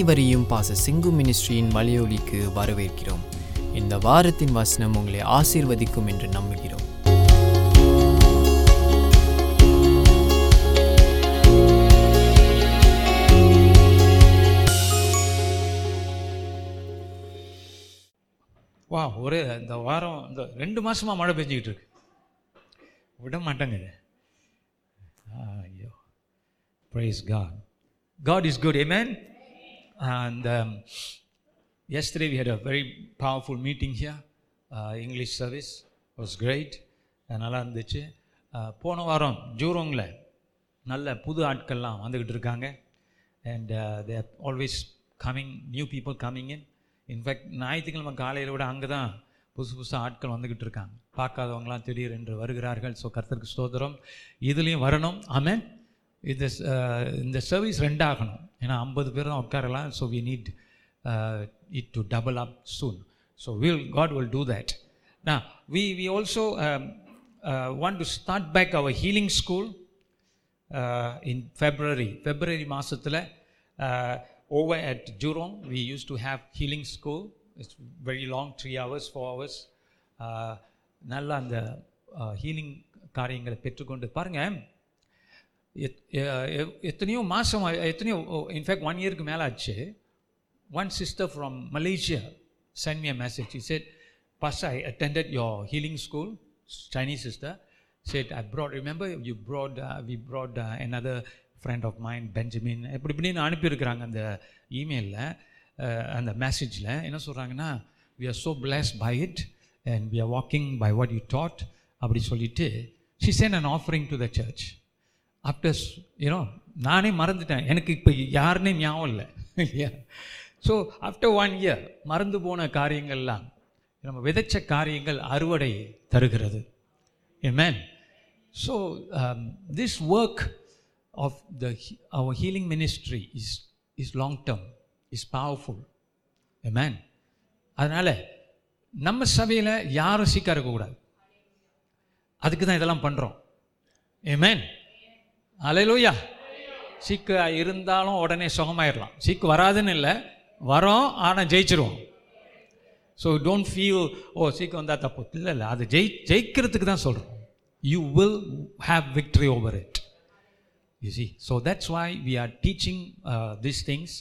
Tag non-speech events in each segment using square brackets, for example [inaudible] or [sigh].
அனைவரையும் பாச சிங்கு மினிஸ்ட்ரியின் மலையொலிக்கு வரவேற்கிறோம். இந்த வாரத்தின் வசனம் உங்களை ஆசீர்வதிக்கும் என்று நம்புகிறோம். வா ஒரே இந்த வாரம் இந்த ரெண்டு மாசமா மழை பெஞ்சிக்கிட்டு இருக்கு. விட மாட்டேங்குது. ஐயோ. Praise God God is good amen? And um, yesterday we had a very powerful meeting here. Uh, english service was great. நல்லா இருந்துச்சு. Uh, போன வாரம் ஜூரோங்கில் நல்ல புது ஆட்கள்லாம் வந்துக்கிட்டு இருக்காங்க. And they are always coming new people coming in in fact ஞாயிற்றுக்கிழமை காலையில் விட அங்கே தான் புதுசு புதுசாக ஆட்கள் வந்துக்கிட்டு இருக்காங்க. பார்க்காதவங்களாம் திடீர் என்று வருகிறார்கள். ஸோ கர்த்தருக்கு ஸ்தோத்திரம். இதுலேயும் வரணும். ஆமாம் இது இந்த சர்வீஸ் ரெண்டாகணும் ஏன்னா ஐம்பது பேர் தான் உட்காரலாம் so we need it to double up soon so will God will do that நான் we we also want to start back our healing school in February February மாதத்தில் over at Jurong we use to have healing school it's very long three hours four hours நல்லா அந்த healing காரியங்களை பெற்றுக்கொண்டு பாருங்கள் எத் எத்தனையோ மாதம் எத்தனையோ இன்ஃபேக்ட் ஒன் இயருக்கு மேலே ஆச்சு one sister from Malaysia sent me a message he said first I attended your healing school Chinese sister said, I brought remember you brought uh, brought brought other friend of mind Benjamin இப்படி இப்படின்னு அனுப்பியிருக்கிறாங்க அந்த இமெயிலில் அந்த மெசேஜில் என்ன சொல்கிறாங்கன்னா we are so bless by it and we are walking by what you taught அப்படி சொல்லிட்டு she sent an offering to the church after you know நானே மறந்துட்டேன். எனக்கு இப்போ யாருன்னே ஞாபகம் இல்லை. இல்லையா? ஸோ ஆஃப்டர் ஒன் இயர் மறந்து போன காரியங்கள்லாம் நம்ம விதைச்ச காரியங்கள் அறுவடை தருகிறது. Man so this work of the our healing ministry is is long term is powerful man அதனால் நம்ம சபையில் யாரும் சீக்காக இருக்கக்கூடாது. அதுக்கு தான் இதெல்லாம் பண்ணுறோம் Amen. அலையலூயா சீக்கு இருந்தாலும் உடனே சுகமாயிடலாம் சீக்கு வராதுன்னு இல்லை. வரோம் ஆனால் ஜெயிச்சிருவோம். ஸோ டோன்ட் ஃபீல் ஓ சீக்கு வந்தால் தப்பு. இல்லை இல்லை. அது ஜெயி ஜெயிக்கிறதுக்கு தான் சொல்கிறோம் you will have victory over it you see so that's why we are teaching this things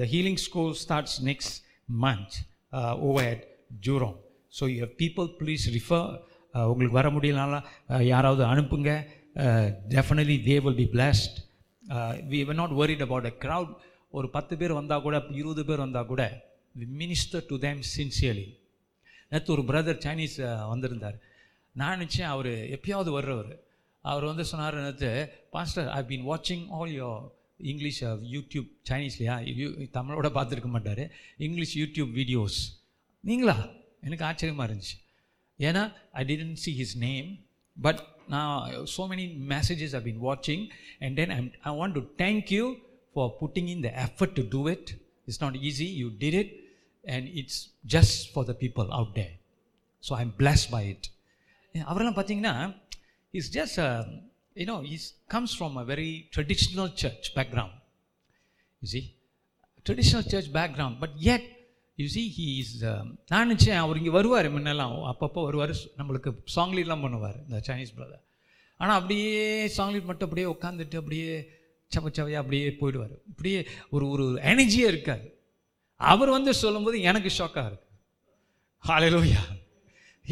the healing school starts next month over at Jurong so at people please refer உங்களுக்கு வர முடியலனால uh, யாராவது அனுப்புங்க. Definitely they will be blessed we were not worried about a crowd ஒரு பத்து பேர் வந்தால் கூட இருபது பேர் வந்தால் கூட we minister to them sincerely நேற்று ஒரு பிரதர் சைனீஸ் uh, வந்திருந்தார். நான் நினச்சேன் அவர் எப்பயாவது வர்றவர். அவர் வந்து சொன்னார் நேற்று பாஸ்டர் ஐ பீன் வாட்சிங் ஆல் யோர் இங்கிலீஷ் யூடியூப் சைனீஸ்லையா தமிழோட பார்த்துருக்க மாட்டார். இங்கிலீஷ் யூடியூப் வீடியோஸ் நீங்களா? எனக்கு ஆச்சரியமாக இருந்துச்சு. ஏன்னா I didn't see his name but நான் so many messages I've been watching and then I'm, I want to thank you for putting in the effort to do it. It's not easy. You did it and it's just for the people out there. So I'm blessed by it. அவரெல்லாம் பார்த்தீங்கன்னா is just you know is comes from a very traditional church background you see traditional church background but yet You see he is நான் நினச்சேன் அவர் இங்கே வருவார் முன்னெல்லாம். அப்பப்போ வருவார் நம்மளுக்கு சாங் லீட்லாம் பண்ணுவார் இந்த சைனீஸ் பிரதர் ஆனால் அப்படியே சாங் லீட் மட்டும் அப்படியே உட்காந்துட்டு அப்படியே சவ சவையாக அப்படியே போயிடுவார். இப்படியே ஒரு ஒரு எனர்ஜியே இருக்கார். அவர் வந்து சொல்லும்போது எனக்கு ஷாக்காக இருக்கு. ஹalleluya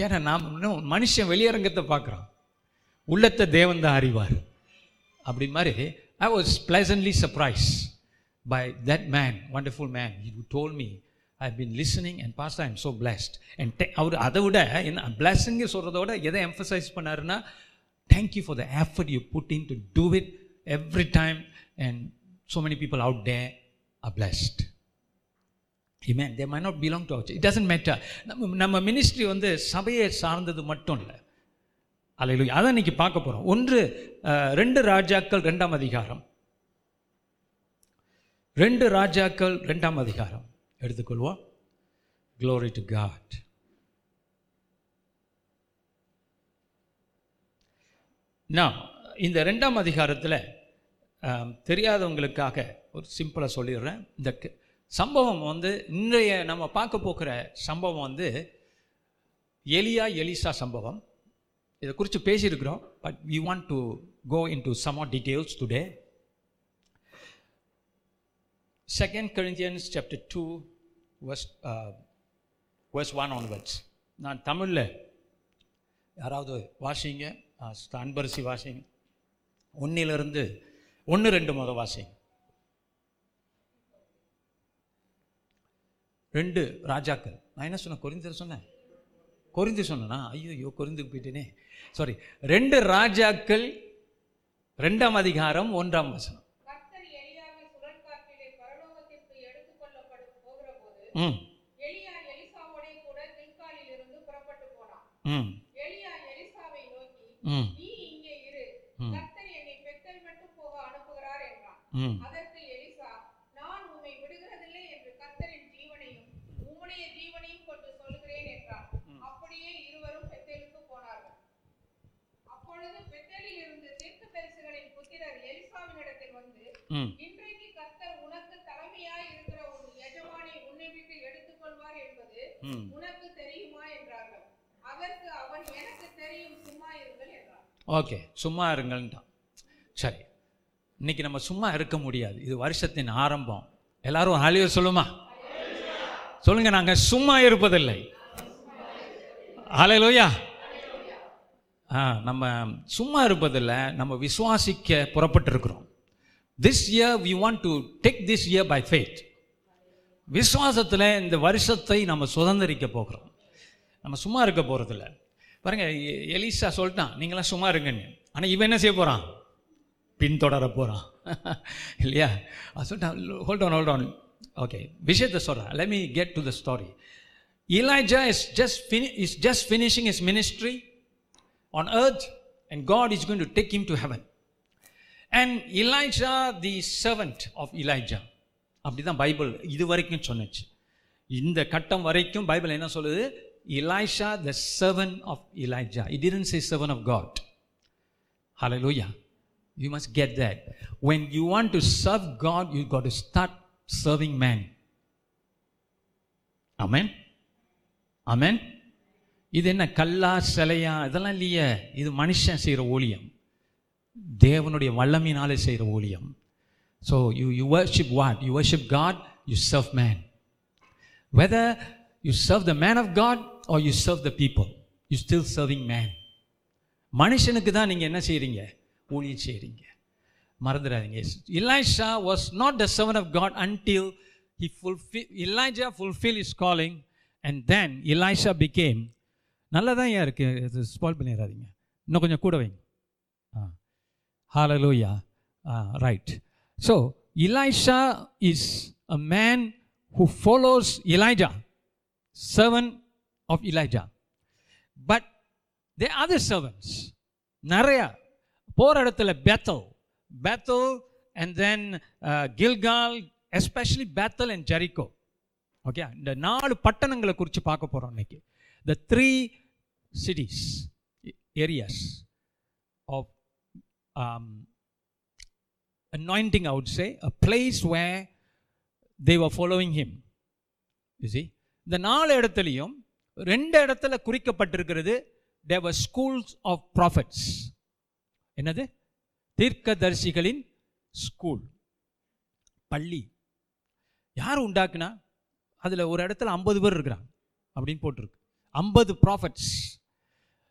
ஏன்னா நாம் இன்னும் மனுஷன் வெளியரங்கத்தை பார்க்குறான் உள்ளத்தை தேவன் தான் அறிவார். அப்படி மாதிரி I was pleasantly surprise by that man wonderful man he told me I been listening and past I am so blessed and அவர் அதை விட என்ன பிளஸ்ஸிங்க சொல்கிறத விட எதை எம்ஃபசைஸ் பண்ணாருன்னா thank you for the effort you put in to do it every time and so many people out there are blessed. Amen. They may not belong to our it doesn't matter நம்ம நம்ம ministry வந்து சபையை சார்ந்தது மட்டும் இல்லை. அலையிலும் அதான் இன்னைக்கு பார்க்க போகிறோம் ஒன்று ரெண்டு ராஜாக்கள் ரெண்டாம் அதிகாரம். ரெண்டு ராஜாக்கள் ரெண்டாம் அதிகாரம். எடுத்துக்கொள்வோம். க்ளோரி டு காட் நான் இந்த ரெண்டாம் அதிகாரத்தில் தெரியாதவங்களுக்காக ஒரு சிம்பிளாக சொல்லிடுறேன். இந்த க- சம்பவம் வந்து இன்றைய நம்ம பார்க்க போகிற சம்பவம் வந்து எலியா எலிசா சம்பவம். இதை குறித்து பேசியிருக்கிறோம் but we want to go in to some or details today second Corinthians chapter two verse verse one onwards நான் தமிழில் யாராவது வாசிங்க? அஹ், அன்பரசி வாசிங்க. ஒன்னிலிருந்து ஒன்று ரெண்டு முத வாசிங்க. ரெண்டு ராஜாக்கள். நான் என்ன சொன்னேன்? கொரிந்தர் சொன்னேன்? குறிந்து சொன்னேன்னா ஐயோ குறிந்துக்கு போயிட்டேனே. சாரி ரெண்டு ராஜாக்கள் ரெண்டாம் அதிகாரம் ஒன்றாம் வசனம். ம். இருந்து ம். ம். நீ இங்கே இரு. ம். கர்த்தர் என்னை பெத்தல் மட்டும் போக அனுப்புகிறார் என்றான். ம். எடுத்துக்கொள்வார் என்பது உனக்கு தெரியுமா என்றார்கள். அதற்கு அவன் எனக்கு தெரியும் சும்மா இருங்கள் என்றான் ஓகே சும்மா இருங்கள்ன்ட்டான். சரி இன்னைக்கு நம்ம சும்மா இருக்க முடியாது. இது வருஷத்தின் ஆரம்பம். எல்லாரும் ஹாலியோ சொல்லுமா? சொல்லுங்க நாங்க சும்மா இருப்பதில்லை. ஹalleluya. ஆ நம்ம சும்மா இருப்பதில்லை நம்ம விசுவாசிக்க புறப்பட்டிருக்கிறோம். This year we want to take this year by faith விசுவாசத்தில் இந்த வருஷத்தை நம்ம சுதந்திரிக்க போகிறோம். நம்ம சும்மா இருக்க போகிறதில்ல பாருங்க எ- எலிசா சொல்லிட்டான் நீங்களாம் சும்மா இருங்கன்னு. ஆனால் இவன் என்ன செய்ய போகிறான் பின்தொடர போகிறான் [laughs] இல்லையா? அது சொல்லிட்டான் hold on hold on okay விஷயத்தை சொல்கிறேன் let me get to the the story. Is just fini is just finishing is ministry on earth and God is going to take him to heaven and Elijah the the of Elijah அப்படிதான் Bible இது வரைக்கும் சொன்னிச்சு இந்த கட்டம் வரைக்கும் Bible என்ன சொல்லுது Elisha the servant of Elijah it didn't say servant of God hallelujah you must get that when you want to serve God you got to start serving man amen amen இது என்ன கல்லா சிலையா இதெல்லாம் இல்லையே இது மனுஷன் செய்கிற ஊழியம் தேவனுடைய வல்லமையினாலே செய்கிற ஊழியம் so you, you worship what You worship God you serve man whether you serve the man of God or you serve the people you still serving man மனுஷனுக்கு தான் நீங்கள் என்ன செய்கிறீங்க ஊழியம் செய்கிறீங்க மறந்துடாதீங்க Elisha was not the servant of God until he fulfil Elijah fulfil is calling and then Elisha became நல்லதான் ஏன் இருக்குது இது ஸ்பாயில் பண்ணிடாதீங்க இன்னும் கொஞ்சம் கூட வைங்க. ஆ. Hallelujah ah right so elisha is a man who follows elijah servant of elijah. But there are other servants. நிறைய. போகிற இடத்துல Bethel Bethel and then Gilgal especially Bethel and Jericho okay இந்த நாலு பட்டணங்களை குறித்து பார்க்க போகிறோம் இன்னைக்கு. The three cities areas of anointing, I would say, a place where they were following him. You see? இந்த நாலு இடத்துலையும் ரெண்டு இடத்துல குறிக்கப்பட்டிருக்கிறது தேவர் ஸ்கூல்ஸ் ஆஃப் ப்ராஃபிட்ஸ் என்னது? தீர்க்கதரிசிகளின் ஸ்கூல் பள்ளி. யார் உண்டாக்குனா? அதில் ஒரு இடத்துல ஐம்பது பேர் இருக்கிறாங்க. அப்படின்னு போட்டிருக்கு. ஐம்பது ப்ராஃபிட்ஸ்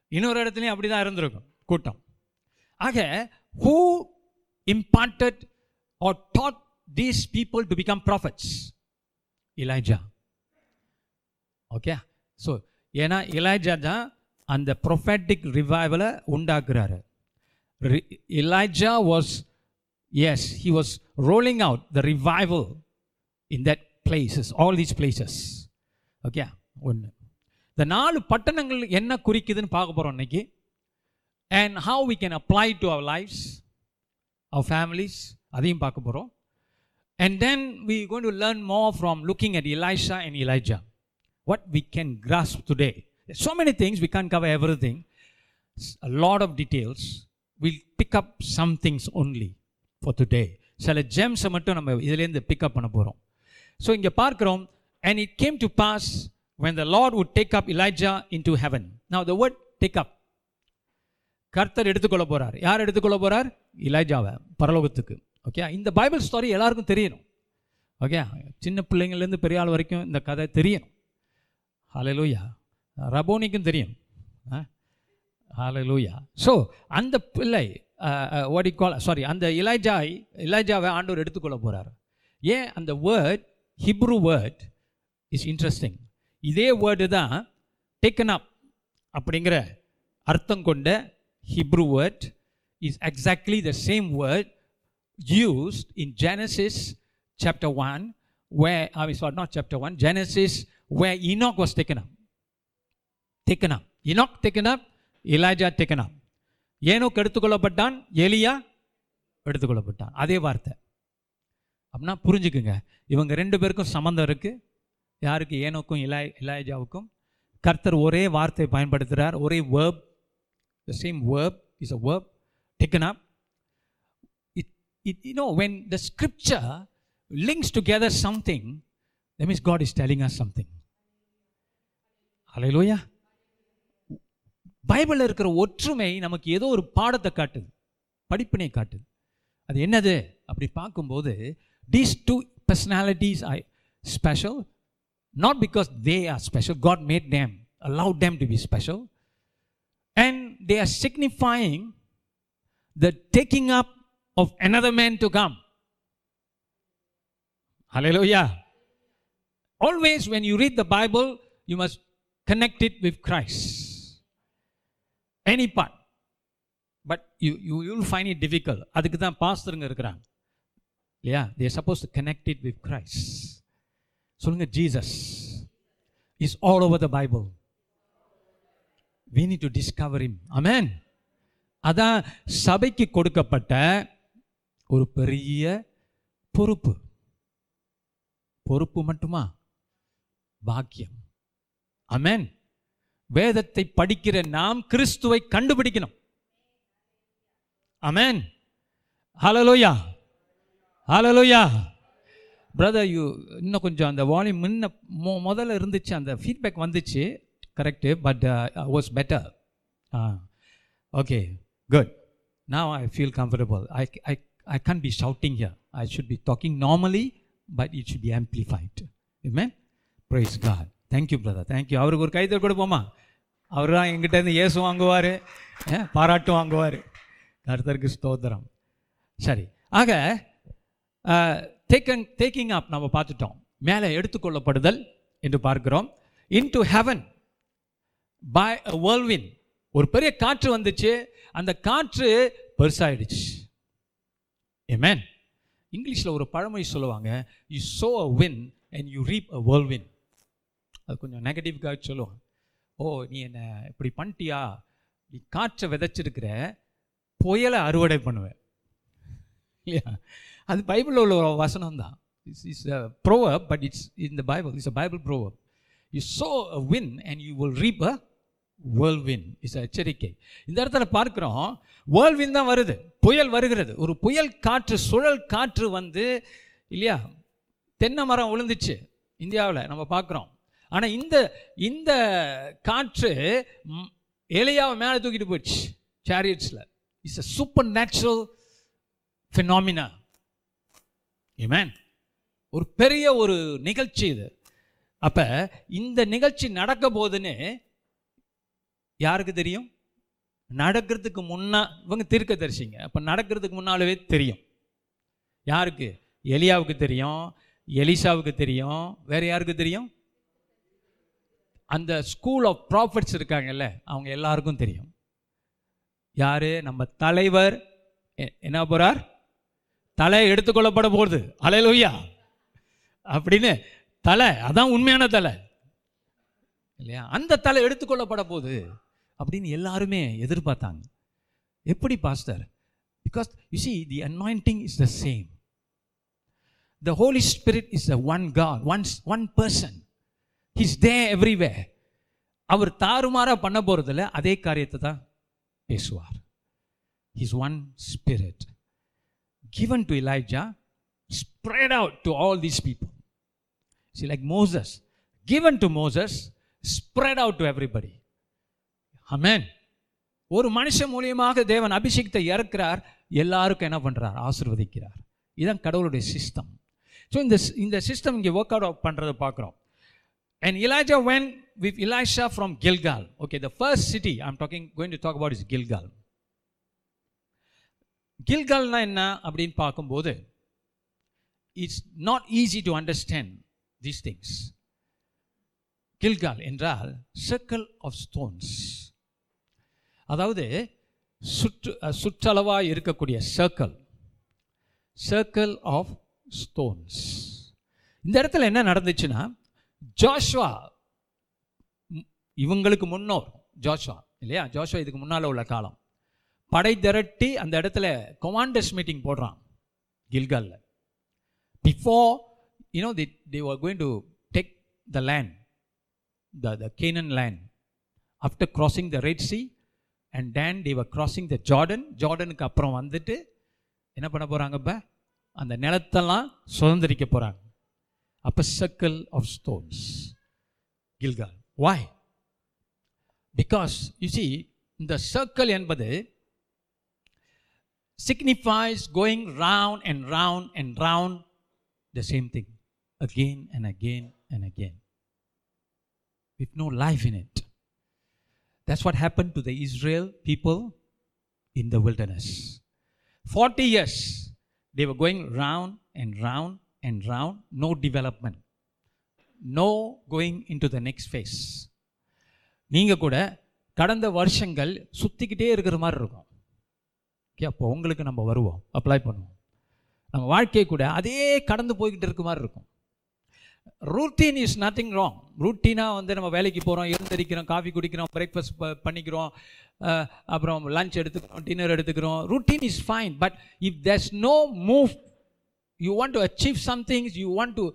இன்னொரு இடத்துலையும் அப்படி தான் இருந்திருக்கும். கூட்டம். ஆக who imparted or taught these people to become prophets. Elijah okay so ஏன்னா இலாய்ஜா தான் அந்த ப்ரொஃபேட்டிக் ரிவைவலை உண்டாக்குறாரு. Elijah was as he was rolling out the revival in that places all these places okay ஒன்று இந்த நாலு பட்டணங்கள் என்ன குறிக்குதுன்னு பார்க்க போகிறோம் இன்னைக்கு. And how we can apply to our lifes our families அதையும் பார்க்க போகிறோம் and then we going to learn more from looking at Elisha and Elijah what we can grasp today so many things we can cover everything lot of details will pick up some things only for today சில ஜெம்ஸை மட்டும் நம்ம இதுலேருந்து pick up பண்ண போகிறோம் so இங்கே பார்க்குறோம் and it came to pass when the Lord would take up Elijah in to heaven நான் த வேர்ட் டேக் அப் கர்த்தர் எடுத்துக்கொள்ள போகிறார் யார் எடுத்துக்கொள்ள போகிறார் இலாஜாவை பரலோகத்துக்கு. ஓகே இந்த பைபிள் ஸ்டோரி எல்லாருக்கும் தெரியணும். ஓகே சின்ன பிள்ளைங்கள்லேருந்து பெரிய ஆள் வரைக்கும் இந்த கதை தெரியணும். ஹலலூயா ரபோனிக்கும் தெரியும். ஹலலூயா ஸோ அந்த பிள்ளை ஓடி கால் சாரி அந்த இலாஜா இலாஜாவை ஆண்டவர் எடுத்துக்கொள்ள போகிறார் ஏன்? அந்த word Hebrew word is interesting இதே வேர்டு தான் டேக்கன் அப் அப்படிங்கிற அர்த்தம் கொண்ட Hebrew word is exactly the same word used in Genesis chapter 1, where, I mean, sorry, not chapter 1, Genesis, where Enoch was taken up. Taken up. Enoch taken up, Elijah taken up. Enoch எடுத்துக்கொள்ளப்பட்டான் எலியா எடுத்துக்கொள்ளப்பட்டான். அதே வார்த்தை. அப்படின்னா புரிஞ்சுக்குங்க. இவங்க ரெண்டு பேருக்கும் சம்மந்தம் இருக்குது யாருக்கு? ஏனோக்கும் இலாய் இலாயஜாவுக்கும் கர்த்தர் ஒரே வார்த்தை பயன்படுத்துகிறார் ஒரே verb the same verb is a verb taken up. It, it, you know, when the scripture links together something, that means God is telling us something. Hallelujah. பைபிளில் இருக்கிற ஒற்றுமை நமக்கு ஏதோ ஒரு பாடத்தை காட்டுது படிப்பினை காட்டுது அது என்னது அப்படி பார்க்கும்போது these two personalities I special not because they are special God made them allow them to be special and they are signifying the taking up of another man to come. Hallelujah. Always, when you read the Bible, you must connect it with Christ. Any part. But you, you will find it difficult. அதுக்கு தான் பாஸ்தருங்க இருக்கிறாங்க இல்லையா they are supposed to connect it with Christ. சொல்லுங்க Jesus is all over the Bible. We need to discover him. அதான் சபைக்கு கொடுக்கப்பட்ட ஒரு பெரிய பொறுப்பு. பொறுப்பு மட்டுமா? பாக்கியம். அமேன் வேதத்தை படிக்கிற நாம் கிறிஸ்துவை கண்டுபிடிக்கணும். அமேன் ஹலலோயா ஹலலோயா பிரதர் யூ இன்னும் கொஞ்சம் அந்த வால்யூம் முன்ன மொ முதல்ல இருந்துச்சு அந்த ஃபீட்பேக் வந்துச்சு. Correct but was better ah okay good Now I feel comfortable I I, I can't be shouting here. I should be talking normally, but it should be amplified. Amen? Praise God. Thank you brother thank you அவருக்கு ஒரு கைத்தல் கொடுப்போமா அவர் தான் எங்கிட்டேருந்து இயேசு வாங்குவார் பாராட்டு வாங்குவார் கருத்தருக்கு ஸ்தோத்திரம் சரி ஆக டேக்கன் டேக்கிங் அப் நம்ம பார்த்துட்டோம் மேலே எடுத்துக்கொள்ளப்படுதல் என்று பார்க்கிறோம் in to heaven by whirlwind ஒரு பெரிய காற்று வந்துச்சு. அந்த காற்று பெருசாயிடுச்சு. ஏமேன் இங்கிலீஷில் ஒரு பழமொழி சொல்லுவாங்க you sow a wind and you reap a whirlwind அது கொஞ்சம் நெகட்டிவ்காக சொல்லுவாங்க. ஓ நீ என்ன இப்படி பண்ணிட்டியா? நீ காற்றை விதைச்சிருக்கிற புயலை அறுவடை பண்ணுவேன் இல்லையா? அது பைபிளில் உள்ள ஒரு வசனம் தான். It's is a proverb but it's in the Bible it's a Bible proverb you sow a wind and you will reap a whirlwind is எச்சரிக்கை. இந்த இடத்துல பார்க்குறோம் வேர்ல்வின் தான் வருது. புயல் வருகிறது. ஒரு புயல் காற்று சுழல் காற்று வந்து இல்லையா தென்னை மரம் விழுந்துச்சு இந்தியாவில் நம்ம பார்க்குறோம். ஆனால் இந்த இந்த காற்று ம், எலியாவை மேலே தூக்கிட்டு போயிடுச்சு சேரியட்ஸில் it's a supernatural phenomena amen ஒரு பெரிய ஒரு நிகழ்ச்சி இது. அப்போ இந்த நிகழ்ச்சி நடக்க போதுன்னு யாருக்கு தெரியும்? நடக்கிறதுக்கு முன்னா இவங்க தீர்க்கதரிசிங்க. அப்போ நடக்கிறதுக்கு முன்னாலவே தெரியும். யாருக்கு? எலியாவுக்கு தெரியும் எலிசாவுக்கு தெரியும் வேற யாருக்கு தெரியும்? அந்த ஸ்கூல் ஆஃப் ப்ராஃபிட்ஸ் இருக்காங்கல்ல அவங்க எல்லாருக்கும் தெரியும். யார்? நம்ம தலைவர் எ- என்ன போகிறார் தலை எடுத்துக்கொள்ளப்பட போகுது. அலையலோய்யா அப்படின்னு தலை அதான் உண்மையான தலை. இல்லையா? அந்த தலை எடுத்துக்கொள்ளப்பட போகுது. அப்படின்னு எல்லாருமே எதிர்பார்த்தாங்க. எப்படி pastor because you see the anointing is the same the Holy Spirit is the one God one one person his they every way அவர் தாறுமாறா பண்ண போகிறதில்ல அதே காரியத்தை தான் பேசுவார். His one spirit given to Elijah spread out to all these people see like Moses given to Moses spread out to everybody amen ஒரு மனுஷன் மூலியமாக தேவன் அபிஷேகத்தை இறக்கிறார் எல்லாருக்கும் என்ன பண்ணுறார் ஆசிர்வதிக்கிறார். இதுதான் கடவுளுடைய சிஸ்டம் ஸோ இந்த இந்த சிஸ்டம் இங்கே ஒர்க் அவுட் பண்ணுறதை பார்க்குறோம். And Elijah went with Elisha from Gilgal okay the first city I'm talking going to talk about is Gilgal கில்கால்னா என்ன அப்படின்னு பார்க்கும்போது it's not easy to understand these things Gilgal என்றால் circle of stones அதாவது சுற்று சுற்றளவாக இருக்கக்கூடிய circle circle of stones இந்த இடத்துல என்ன நடந்துச்சுன்னா ஜாஷ்வா இவங்களுக்கு முன்னோர் ஜாஷ்வா இல்லையா? ஜாஷ்வா இதுக்கு முன்னால் உள்ள காலம். படை திரட்டி அந்த இடத்துல கொமாண்டர்ஸ் மீட்டிங் போடுறான் கில்கல்ல. Before you know the the are going to take the land the the Canaan land after crossing the Red Sea and then they're crossing the Jordan ஜார்டனுக்கு அப்புறம் வந்துட்டு என்ன பண்ண போகிறாங்க இப்போ அந்த நிலத்தெல்லாம் சுதந்திரிக்க போகிறாங்க அப்போ circle of stones Gilgal why because you see இந்த சர்க்கிள் என்பது signifies going round and round and round the same thing. Again and again and again. With no life in it. That's what happened to the Israel people in the wilderness. 40 years they were going round and round and round, no development, no going into the next phase. நீங்கள் கூட கடந்த வருஷங்கள் சுற்றிக்கிட்டே இருக்கிற மாதிரி இருக்கும் okay அப்போ உங்களுக்கு நம்ம வருவோம் அப்ளை பண்ணுவோம் நம்ம வாழ்க்கை கூட அதே கடந்து போய்கிட்டு இருக்க மாதிரி இருக்கும் ரூட்டீன் இஸ் நத்திங் ராங் ரூட்டீனாக வந்து நம்ம வேலைக்கு போகிறோம் எழுந்திரிக்கிறோம் காஃபி குடிக்கிறோம் பிரேக்ஃபாஸ்ட் பண்ணிக்கிறோம் அப்புறம் லஞ்ச் எடுத்துக்கிறோம் டின்னர் எடுத்துக்கிறோம். Routine is fine but if there's no move you want to achieve somethings you want to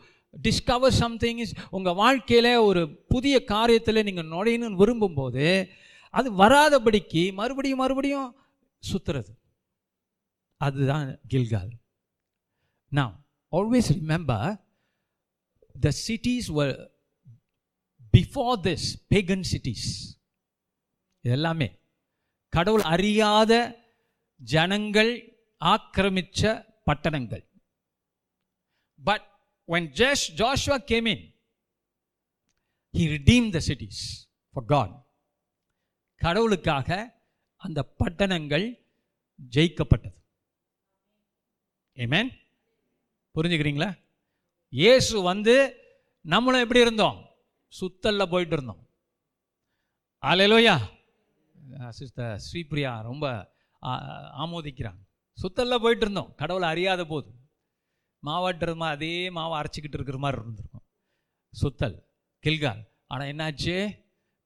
discover somethings உங்கள் வாழ்க்கையில் ஒரு புதிய காரியத்தில் நீங்கள் நுழையணும்னு விரும்பும்போது அது வராதபடிக்கு மறுபடியும் மறுபடியும் சுத்துறது. அதுதான் கில்கால். நான் always remember the cities were before this pagan cities இதெல்லாமே கடவுள் அறியாத ஜனங்கள் ஆக்கிரமிச்ச பட்டணங்கள் but when just Joshua came in he redeemed the cities for God. கடவுளுக்காக அந்த பட்டணங்கள் ஜெயிக்கப்பட்டது ஏமேன் புரிஞ்சுக்கிறீங்களா இயேசு வந்து நம்மளும் எப்படி இருந்தோம்? சுத்தல்ல போயிட்டு இருந்தோம். அலையலோயா சிஸ்டர் ஸ்ரீபிரியா ரொம்ப ஆமோதிக்கிறாங்க. சுத்தல்ல போயிட்டு இருந்தோம். கடவுளை அறியாத போது. மாவாட்டுறது மாதிரி அதே மாவை அரைச்சிக்கிட்டு இருக்கிற மாதிரி இருந்திருக்கும். சுத்தல் கில்கால். ஆனால் என்னாச்சு?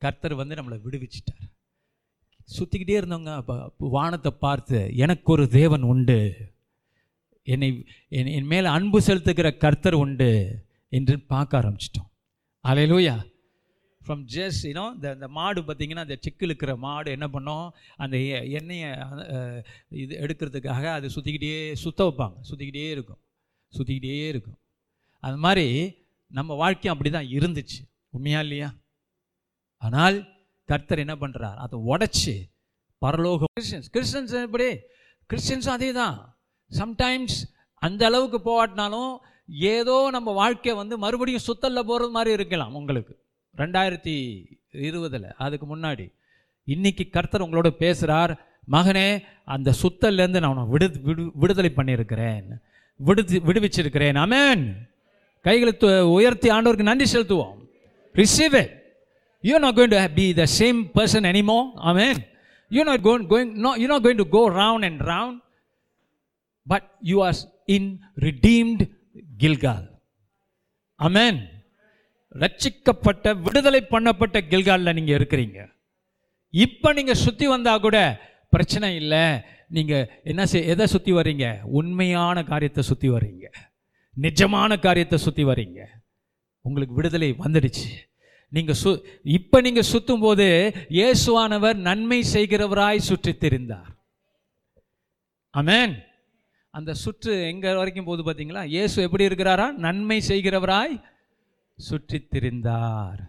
கர்த்தர் வந்து நம்மளை விடுவிச்சிட்டார். சுற்றிக்கிட்டே இருந்தவங்க வானத்தை பார்த்து எனக்கு ஒரு தேவன் உண்டு. என்னை என் என் மேலே அன்பு செலுத்துகிற கர்த்தர் உண்டு என்று பார்க்க ஆரம்பிச்சிட்டோம். அலையிலூயா ஃப்ரம் ஜஸ்ட் யூனோ இந்த இந்த மாடு பார்த்திங்கன்னா அந்த செக்கு இருக்கிற மாடு என்ன பண்ணோம்? அந்த எ- எண்ணெயை இது எடுக்கிறதுக்காக அதை சுற்றிக்கிட்டே சுத்த வைப்பாங்க. சுற்றிக்கிட்டே இருக்கும். சுற்றிக்கிட்டே இருக்கும். அது மாதிரி நம்ம வாழ்க்கையும் அப்படி தான் இருந்துச்சு. உண்மையா இல்லையா? ஆனால் கர்த்தர் என்ன பண்ணுறார் அதை உடச்சி பரலோகம் கிறிஸ்டின்ஸ் கிறிஸ்டின்ஸ் எப்படி? கிறிஸ்டின்ஸும் அதே தான் சம்டைம்ஸ் அந்த அளவுக்கு போகாட்டினாலும் ஏதோ நம்ம வாழ்க்கை வந்து மறுபடியும் சுத்தல்ல போகிறது மாதிரி இருக்கலாம் உங்களுக்கு. ரெண்டாயிரத்தி இருபதில் அதுக்கு முன்னாடி. இன்றைக்கி கர்த்தர் உங்களோட பேசுகிறார் மகனே அந்த சுத்தல்லேருந்து நான் உன்னை விடு விடு விடுதலை பண்ணியிருக்கிறேன். விடுதி விடுவிச்சிருக்கிறேன். அமேன் கைகளை உயர்த்தி ஆண்டவருக்கு நன்றி செலுத்துவோம். Receive it you not going to be the same person anymore amen you not going going no you not going to go round and round but you are in redeemed Gilgal amen ரட்சிக்கப்பட்ட விடுதலை பண்ணப்பட்ட கில்காலில் நீங்கள் இருக்கிறீங்க. இப்போ நீங்கள் சுற்றி வந்தால் கூட பிரச்சனை இல்லை. நீங்கள் என்ன செய் எதை சுற்றி வர்றீங்க? உண்மையான காரியத்தை சுற்றி வர்றீங்க. நிஜமான காரியத்தை சுற்றி வர்றீங்க. உங்களுக்கு விடுதலை வந்துடுச்சு. நீங்கள் சு இப்போ நீங்கள் சுற்றும் போது இயேசுவானவர் நன்மை செய்கிறவராய் சுற்றித் தெரிந்தார் அமேன் அந்த சுற்று எங்கே வரைக்கும் போது பார்த்தீங்களா இயேசு எப்படி இருக்கிறாரா நன்மை செய்கிறவராய் சுற்றி திரிந்தார்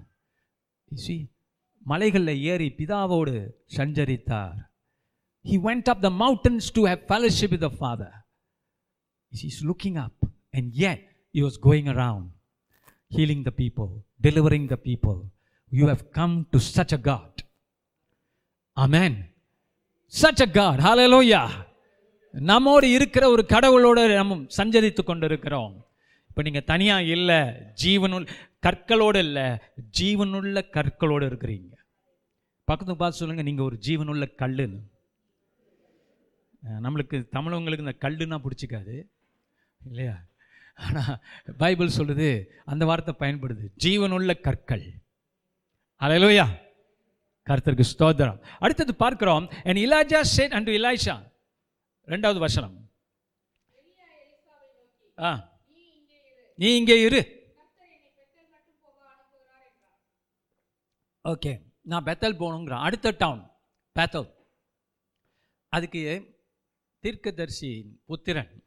மலைகளில் ஏறி பிதாவோடு சஞ்சரித்தார் he went up the mountains to have fellowship with Father is looking up and ஏன் you was going around healing the people delivering the people you have come to such a God amen such a God hallelujah நம்மோடு இருக்கிற ஒரு கடவுளோட நம்ம சஞ்சரித்து கொண்டிருக்கிறோம். இப்போ நீங்கள் தனியாக இல்லை ஜீவனுள் கற்களோடு இல்லை ஜீவனுள்ள கற்களோடு இருக்கிறீங்க. பக்கத்து பார்த்து சொல்லுங்கள் நீங்கள் ஒரு ஜீவனுள்ள கல்லுன்னு நம்மளுக்கு தமிழவங்களுக்கு இந்த கல்லுன்னா பிடிச்சிக்காது. இல்லையா? ஆனால் பைபிள் சொல்லுது அந்த வார்த்தை பயன்படுது ஜீவனுள்ள கற்கள். அலையலோயா கருத்தருக்கு ஸ்தோத்திரம். அடுத்தது பார்க்கிறோம் என் இலாஜா சேட் அண்ட் இலாய்ஷா ரெண்டாவது வசனம். ஆ. நீ இங்கே இரு. ஓகே. நான் பெத்தல் போகணுங்கிறேன். அடுத்த டவுன் பேத்தல் அதுக்கு தீர்க்கதர்சி புத்திரன்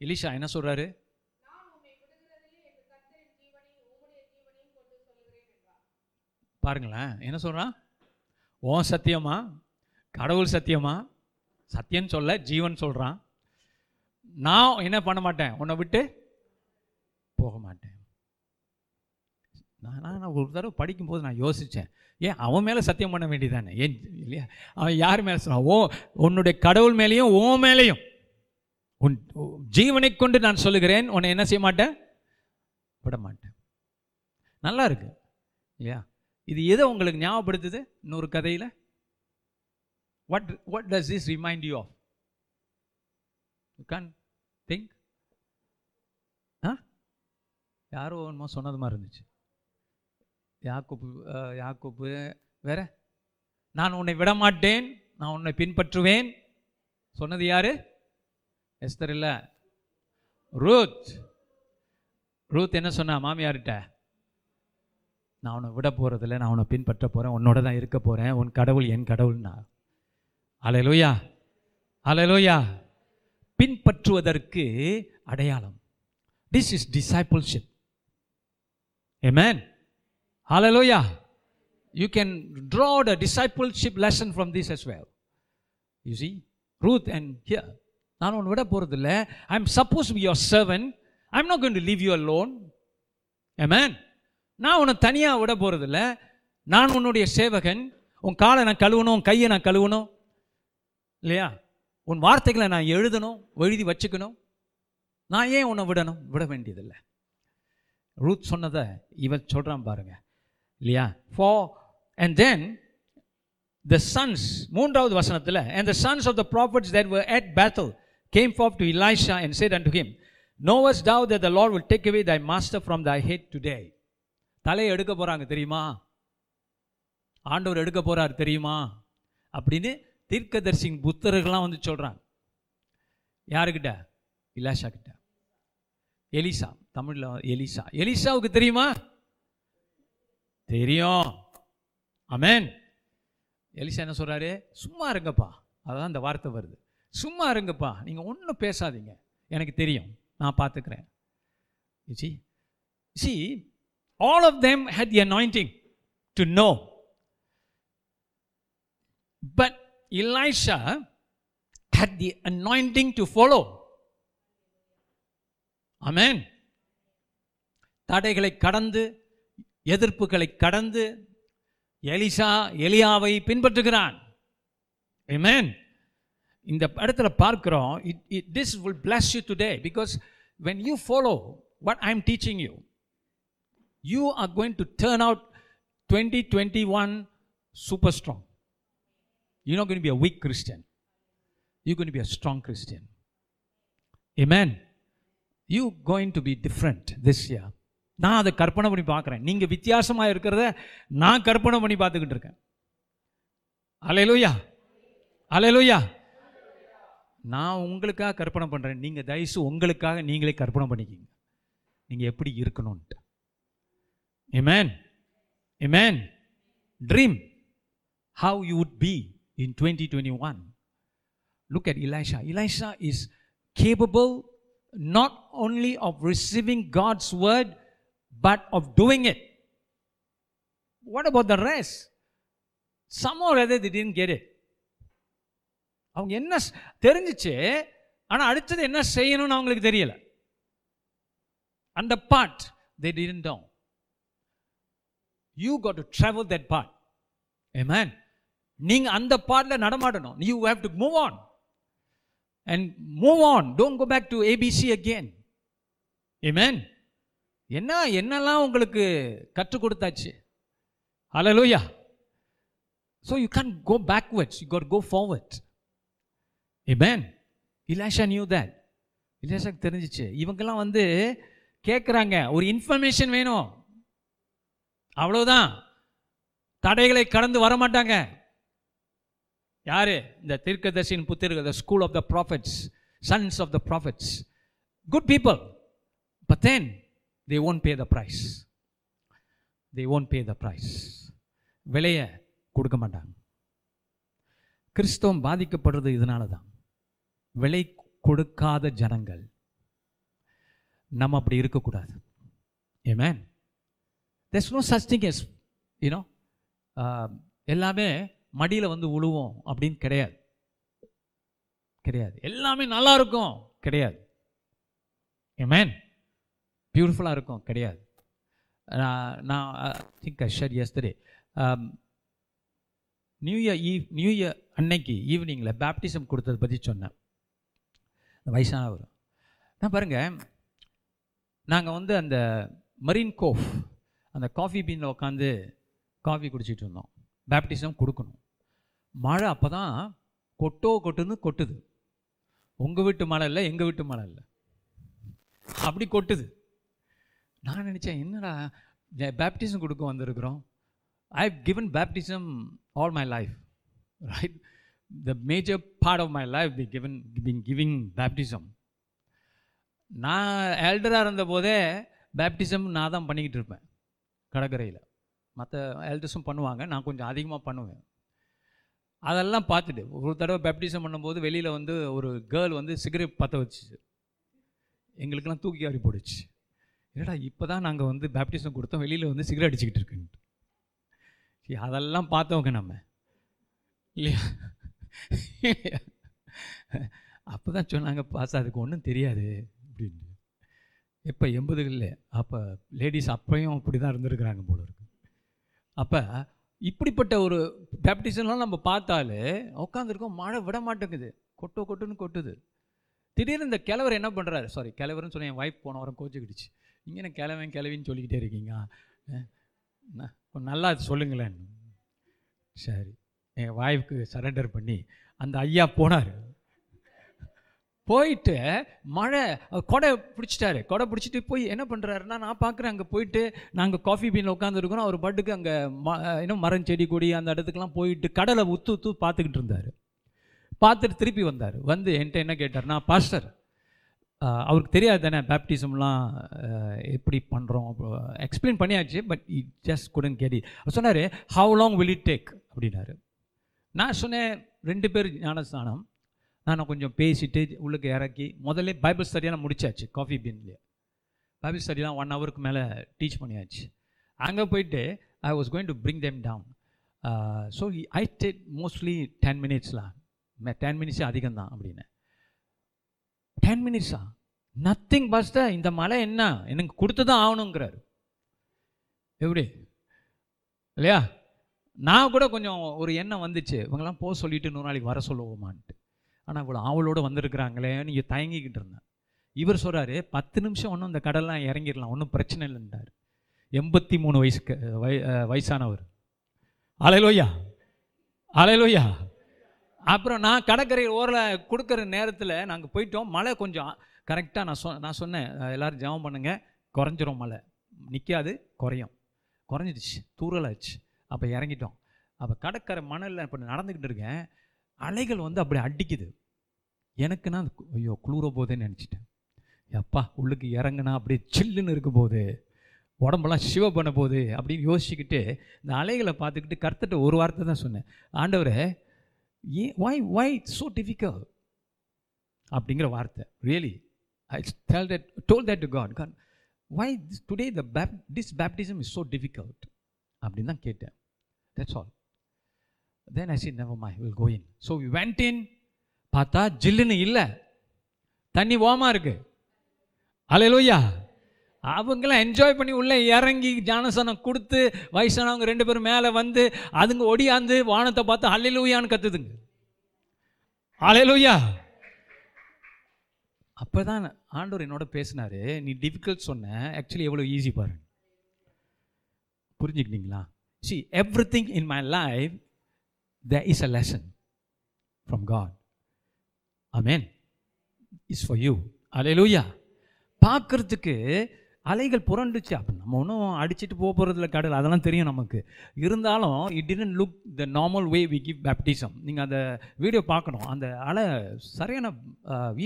இலிஷா என்ன சொல்கிறாரு பாருங்களேன் என்ன சொல்கிறான் ஓன் சத்தியமா? கடவுள் சத்தியமா? சத்தியன்னு சொல்ல ஜீவன் சொல்கிறான் நான் என்ன பண்ண மாட்டேன்? உன்னை விட்டு போக மாட்டேன். நான் நான் ஒரு தடவை படிக்கும்போது நான் யோசித்தேன் ஏன் அவன் மேலே சத்தியம் பண்ண வேண்டியதானே ஏன் இல்லையா? அவன் யார் மேலே சொன்னான் ஓ உன்னுடைய கடவுள் மேலேயும் ஓ மேலேயும். உன் ஜீவனை கொண்டு நான் சொல்லுகிறேன் உன்னை என்ன செய்ய மாட்டேன்? விட மாட்டேன். நல்லா இருக்கு இல்லையா? இது எதை உங்களுக்கு ஞாபகப்படுத்துது? இன்னொரு கதையில்? What, what does this remind you of you can't think ah யாரோ ஒன்றுமோ சொன்னது மாதிரி இருந்துச்சு. யாக்கோப்பு அஹ், யாக்கோப்பு வேற? நான் உன்னை விட மாட்டேன் நான் உன்னை பின்பற்றுவேன். சொன்னது யாரு? எஸ்தர் இல்லை. ரூத். ரூத் என்ன சொன்னா? மாமியார்கிட்ட நான் உன்னை விட போகிறதில்ல நான் உன்னை பின்பற்ற போகிறேன் உன்னோட தான் இருக்க போகிறேன் உன் கடவுள் என் கடவுள்னா. அலையலோயா அலையலோயா பின்பற்றுவதற்கு அடையாளம். This is discipleship amen Hallelujah. You can draw the discipleship lesson from this as wave you see Ruth and here நான் ஒன்று விட போகிறதில்ல I am suppose be your servant I am not going to leave you alone amen நான் உன்னை தனியாக விட போகிறதில்ல நான் உன்னுடைய சேவகன். உன் காலை நான் கழுவணும் உன் கையை நான் கழுவணும். இல்லையா? உன் வார்த்தைகளை நான் எழுதணும் எழுதி வச்சுக்கணும். நான் ஏன் உன்னை விடணும்? விட வேண்டியதில்லை. ரூத் சொன்னதை இவன் சொல்கிறான் பாருங்க. இல்லையா? ஃபோ அண்ட் தென் த சன்ஸ் மூன்றாவது வசனத்தில் and sons sons of the prophets that were at Bethel came forth to Elisha and said unto him, Knowest thou that the Lord will take away thy master from thy head today தலையை எடுக்க போகிறாங்க தெரியுமா? ஆண்டவர் எடுக்க போகிறார் தெரியுமா? அப்படின்னு தீர்க்கதரிசியின் புத்தர்கள்லாம் வந்து சொல்கிறாங்க யாருக்கிட்ட? இலாஷா கிட்ட. எலிசா தமிழில் எலிசா. எலிசாவுக்கு தெரியுமா? தெரியும். அமேன் எலிசா என்ன சொல்கிறாரு சும்மா இருங்கப்பா. அதான் அந்த வார்த்தை வருது. சும்மா இருங்கப்பா. நீங்கள் ஒன்றும் பேசாதீங்க. எனக்கு தெரியும். நான் பார்த்துக்கிறேன் see see all of them had the anointing to know but Elisha had the anointing to follow. Amen. தடைகளை கடந்து எதிர்ப்புகளை கடந்து எலிசா எலியாவை பின்பற்றுகிறான் Amen. இந்த இடத்துல பார்க்கிறோம் it it this will bless you today because when you follow what I am teaching you you are going to turn out twenty twenty one super strong you're not going to be a weak Christian. You're going to be a strong Christian. Amen. You going to be different this yeah நான் அதை கற்பனை பண்ணி பார்க்குறேன். நீங்கள் வித்தியாசமாக இருக்கிறத நான் கற்பனை பண்ணி பார்த்துக்கிட்டு இருக்கேன். அலையலோயா. அலையலோயா. நான் உங்களுக்காக கற்பனை பண்ணுறேன் நீங்கள் தயசு உங்களுக்காக நீங்களே கற்பனை பண்ணிக்கிங்க. நீங்கள் எப்படி இருக்கணும்ன்ட்டு. Amen. இமேன் dream how you would be in 2021. Look at Elisha. Elisha is capable not only of receiving God's word, but of doing it. What about the rest? Somehow or other they didn't get it. அவங்க என்ன ஸ்- தெரிஞ்சுச்சு ஆனால் அடுத்தது என்ன செய்யணும்னு அவங்களுக்கு தெரியல அந்த part they didn't know you got to travel that part amen நீங்க அந்த பாட்டில் நடமாடணும். You have to move on and move on don't go back to ABC again. Amen என்ன என்னெல்லாம் உங்களுக்கு கற்றுக் கொடுத்தாச்சு? Hallelujah so you can go backwards you got go forward amen amen. Elisha knew that. இலாஷாக்கு தெரிஞ்சிச்சு. இவங்கெல்லாம் வந்து கேட்குறாங்க ஒரு இன்ஃபர்மேஷன் வேணும். அவ்வளோதான் தடைகளை கடந்து வர மாட்டாங்க யாரு? இந்த தீர்க்கதர்சின் புத்திரர்கள் the school of the prophets sons of the prophets good people but then they won't pay the price they won't pay the price விலையை கொடுக்க மாட்டாங்க. கிறிஸ்தவம் பாதிக்கப்படுறது இதனால தான் விலை கொடுக்காத ஜனங்கள் நம்ம அப்படி இருக்கக்கூடாது. Amen there's no such thing as you uh, எல்லாமே மடியில் வந்து உழுவோம் அப்படின்னு கிடையாது. கிடையாது. எல்லாமே நல்லா இருக்கும். கிடையாது. மேன் பியூட்டிஃபுல்லாக இருக்கும். கிடையாது. நான் நான் think I share yesterday new year eve new year அன்னைக்கு ஈவினிங்கில் பேப்டிசம் கொடுத்ததை பற்றி சொன்னேன். அந்த வயசானவர் நான் பாருங்கள் நாங்கள் வந்து அந்த மரீன் கோஃப் அந்த காஃபி பீனில் உட்காந்து காஃபி குடிச்சிட்டு இருந்தோம். பேப்டிசம் கொடுக்கணும். மழை அப்போ தான் கொட்டோ கொட்டுன்னு கொட்டுது. உங்கள் வீட்டு மழை இல்லை எங்கள் வீட்டு மழை இல்லை. அப்படி கொட்டுது. நான் நினச்சேன் என்னடா பேப்டிசம் கொடுக்க வந்திருக்கிறோம். I have given baptism all my life right the major part of my life the given been giving baptism நான் எல்டராக இருந்த போதே பேப்டிசம் நான் தான் பண்ணிக்கிட்டு இருப்பேன். கடற்கரையில். மற்ற எல்டர்ஸும் பண்ணுவாங்க. நான் கொஞ்சம் அதிகமாக பண்ணுவேன். அதெல்லாம் பார்த்துட்டு ஒரு தடவை பேப்டிசம் பண்ணும்போது வெளியில் வந்து ஒரு கேர்ள் வந்து சிகரெட் பற்ற வச்சுச்சு. எங்களுக்கெல்லாம் தூக்கி ஆறி போடுச்சு. என்னடா இப்போ தான் நாங்கள் வந்து பேப்டிசம் கொடுத்தோம் வெளியில் வந்து சிகரெட் அடிச்சுக்கிட்டு இருக்குன்ட்டு. சரி, அதெல்லாம் பார்த்தவங்க நம்ம. இல்லையா? அப்போ தான் சொன்னாங்க பாஸ் அதுக்கு ஒன்றும் தெரியாது அப்படின்ட்டு. இப்போ எண்பதுகளில். அப்போ லேடிஸ் அப்பையும் அப்படி தான் இருந்திருக்கிறாங்க போல இருக்கு. அப்போ இப்படிப்பட்ட ஒரு பேப்டிசம்லாம் நம்ம பார்த்தாலே உட்காந்துருக்கோம் மழை விட மாட்டேங்குது. கொட்டோ கொட்டுன்னு கொட்டுது. திடீர்னு இந்த கிழவர் என்ன பண்ணுறாரு சாரி கிழவர்னு சொல்லி என் ஒய்ஃப் போன வாரம் கோச்சிக்கிடுச்சு. இங்கே என்ன கிழவன் கிழவின்னு சொல்லிக்கிட்டே இருக்கீங்க. அஹ், நல்லா சொல்லுங்களேன். சரி. என் வாய்ஃப்க்கு சரண்டர் பண்ணி அந்த ஐயா போனார். போயிட்டு மழை கொடை பிடிச்சிட்டாரு. கொடை பிடிச்சிட்டு போய் என்ன பண்ணுறாருன்னா நான் பார்க்குறேன் அங்கே போயிட்டு நாங்கள் காஃபி பீனில் உட்காந்துருக்கிறோம் அவர் பாட்டுக்கு அங்கே ம இன்னும் மரம் செடி கொடி அந்த இடத்துக்குலாம் போயிட்டு கடலை உத்து உத்து பார்த்துக்கிட்டு இருந்தார். பார்த்துட்டு திருப்பி வந்தார். வந்து என்கிட்ட என்ன கேட்டார்னா பாஸ்டர் அவருக்கு தெரியாது தானே பேப்டிசம்லாம் எப்படி பண்ணுறோம் எக்ஸ்பிளைன் பண்ணியாச்சு but he just couldn't Gary அவர் சொன்னார் how long will it take அப்படின்னாரு. நான் சொன்னேன் ரெண்டு பேர் ஞானஸ்தானம் நான் கொஞ்சம் பேசிட்டு உள்ளுக்கு இறக்கி முதல்ல பைபிள் ஸ்டடியெல்லாம் முடிச்சாச்சு காஃபி பீன்லேயே பைபிள் ஸ்டடிலாம் ஒன் ஹவருக்கு மேலே டீச் பண்ணியாச்சு. அங்கே போயிட்டு I was going to bring them down so I said mostly ten மினிட்ஸ்லாம் ten மினிட்ஸே அதிகம் தான் அப்படின்னு. டென் மினிட்ஸா நத்திங் பஸ்ட இந்த மழை என்ன? எனக்கு கொடுத்து தான் ஆகணுங்கிறாரு. எப்படி? இல்லையா? நான் கூட கொஞ்சம் ஒரு எண்ணம் வந்துச்சு. இவங்கெல்லாம் போக சொல்லிட்டு இன்னொரு நாளைக்கு வர சொல்லுவோமான்ட்டு. ஆனால் இவ்வளோ ஆவலோடு வந்திருக்கிறாங்களே நீங்கள் தயங்கிக்கிட்டு இருந்தேன் இவர் சொல்கிறாரு பத்து நிமிஷம் ஒன்றும் இந்த கடல்லாம் இறங்கிடலாம் ஒன்றும் பிரச்சனை இல்லைன்றார். எண்பத்தி மூணு வயசுக்கு வய வயசானவர். Hallelujah hallelujah. அப்புறம் நான் கடற்கரை ஓரில் கொடுக்குற நேரத்தில் நாங்கள் போயிட்டோம். மழை கொஞ்சம் கரெக்டாக நான் சொ நான் சொன்னேன். எல்லோரும் ஜபம் ஜெபம் குறைஞ்சிரும் மழை. நிற்காது குறையும். குறைஞ்சிடுச்சு தூரலாச்சு அப்போ இறங்கிட்டோம். அப்போ கடற்கரை மணலில் இப்போ நடந்துக்கிட்டு இருக்கேன். அலைகள் வந்து அப்படி அடிக்குது. எனக்கு நான் ஐயோ குளிர போதேன்னு நினச்சிட்டேன். எப்பா உள்ளுக்கு இறங்குனா அப்படியே சில்லுன்னு இருக்கும் போது உடம்பெல்லாம் சிவ பண்ண போகுது அப்படின்னு யோசிச்சுக்கிட்டு இந்த அலைகளை பார்த்துக்கிட்டு கர்த்தட்ட ஒரு வார்த்தை தான் சொன்னேன். ஆண்டவரே ஏன் ஒய் ஒய் ஸோ டிஃபிகல் அப்படிங்கிற வார்த்தை. Really I tell that told that to God God why today the pay this baptism is so difficult அப்படின்னு தான் கேட்டேன். That's all then I see never mind will go in so we went in பார்த்தா ஜில்லுன்னு இல்லை. தண்ணி ஓமா இருக்கு. Hallelujah அவங்களாம் என்ஜாய் பண்ணி உள்ளே இறங்கி ஜானசனம் கொடுத்து வயசானவங்க ரெண்டு பேரும் மேலே வந்து அதுங்க ஒடியாந்து வானத்தை பார்த்து அலையலூயான்னு கத்துதுங்க. அலையலூயா அப்போ தான் ஆண்டவர் என்னோட பேசினார். நீ டிஃபிகல்ட் சொன்ன ஆக்சுவலி எவ்வளோ ஈஸி பாருங்க புரிஞ்சுக்கிட்டீங்களா? See everything in my life the is a lesson from God amen is for you hallelujah பார்க்கறதுக்கு அலைகள் புரண்டுச்சு. அப்போ நம்ம ஒன்றும் அடிச்சுட்டு போக போகிறதுல கடல் அதெல்லாம் தெரியும் நமக்கு. இருந்தாலும் it didn't look the normal way we give baptism நீங்கள் அந்த வீடியோ பார்க்கணும். அந்த அலை சரியான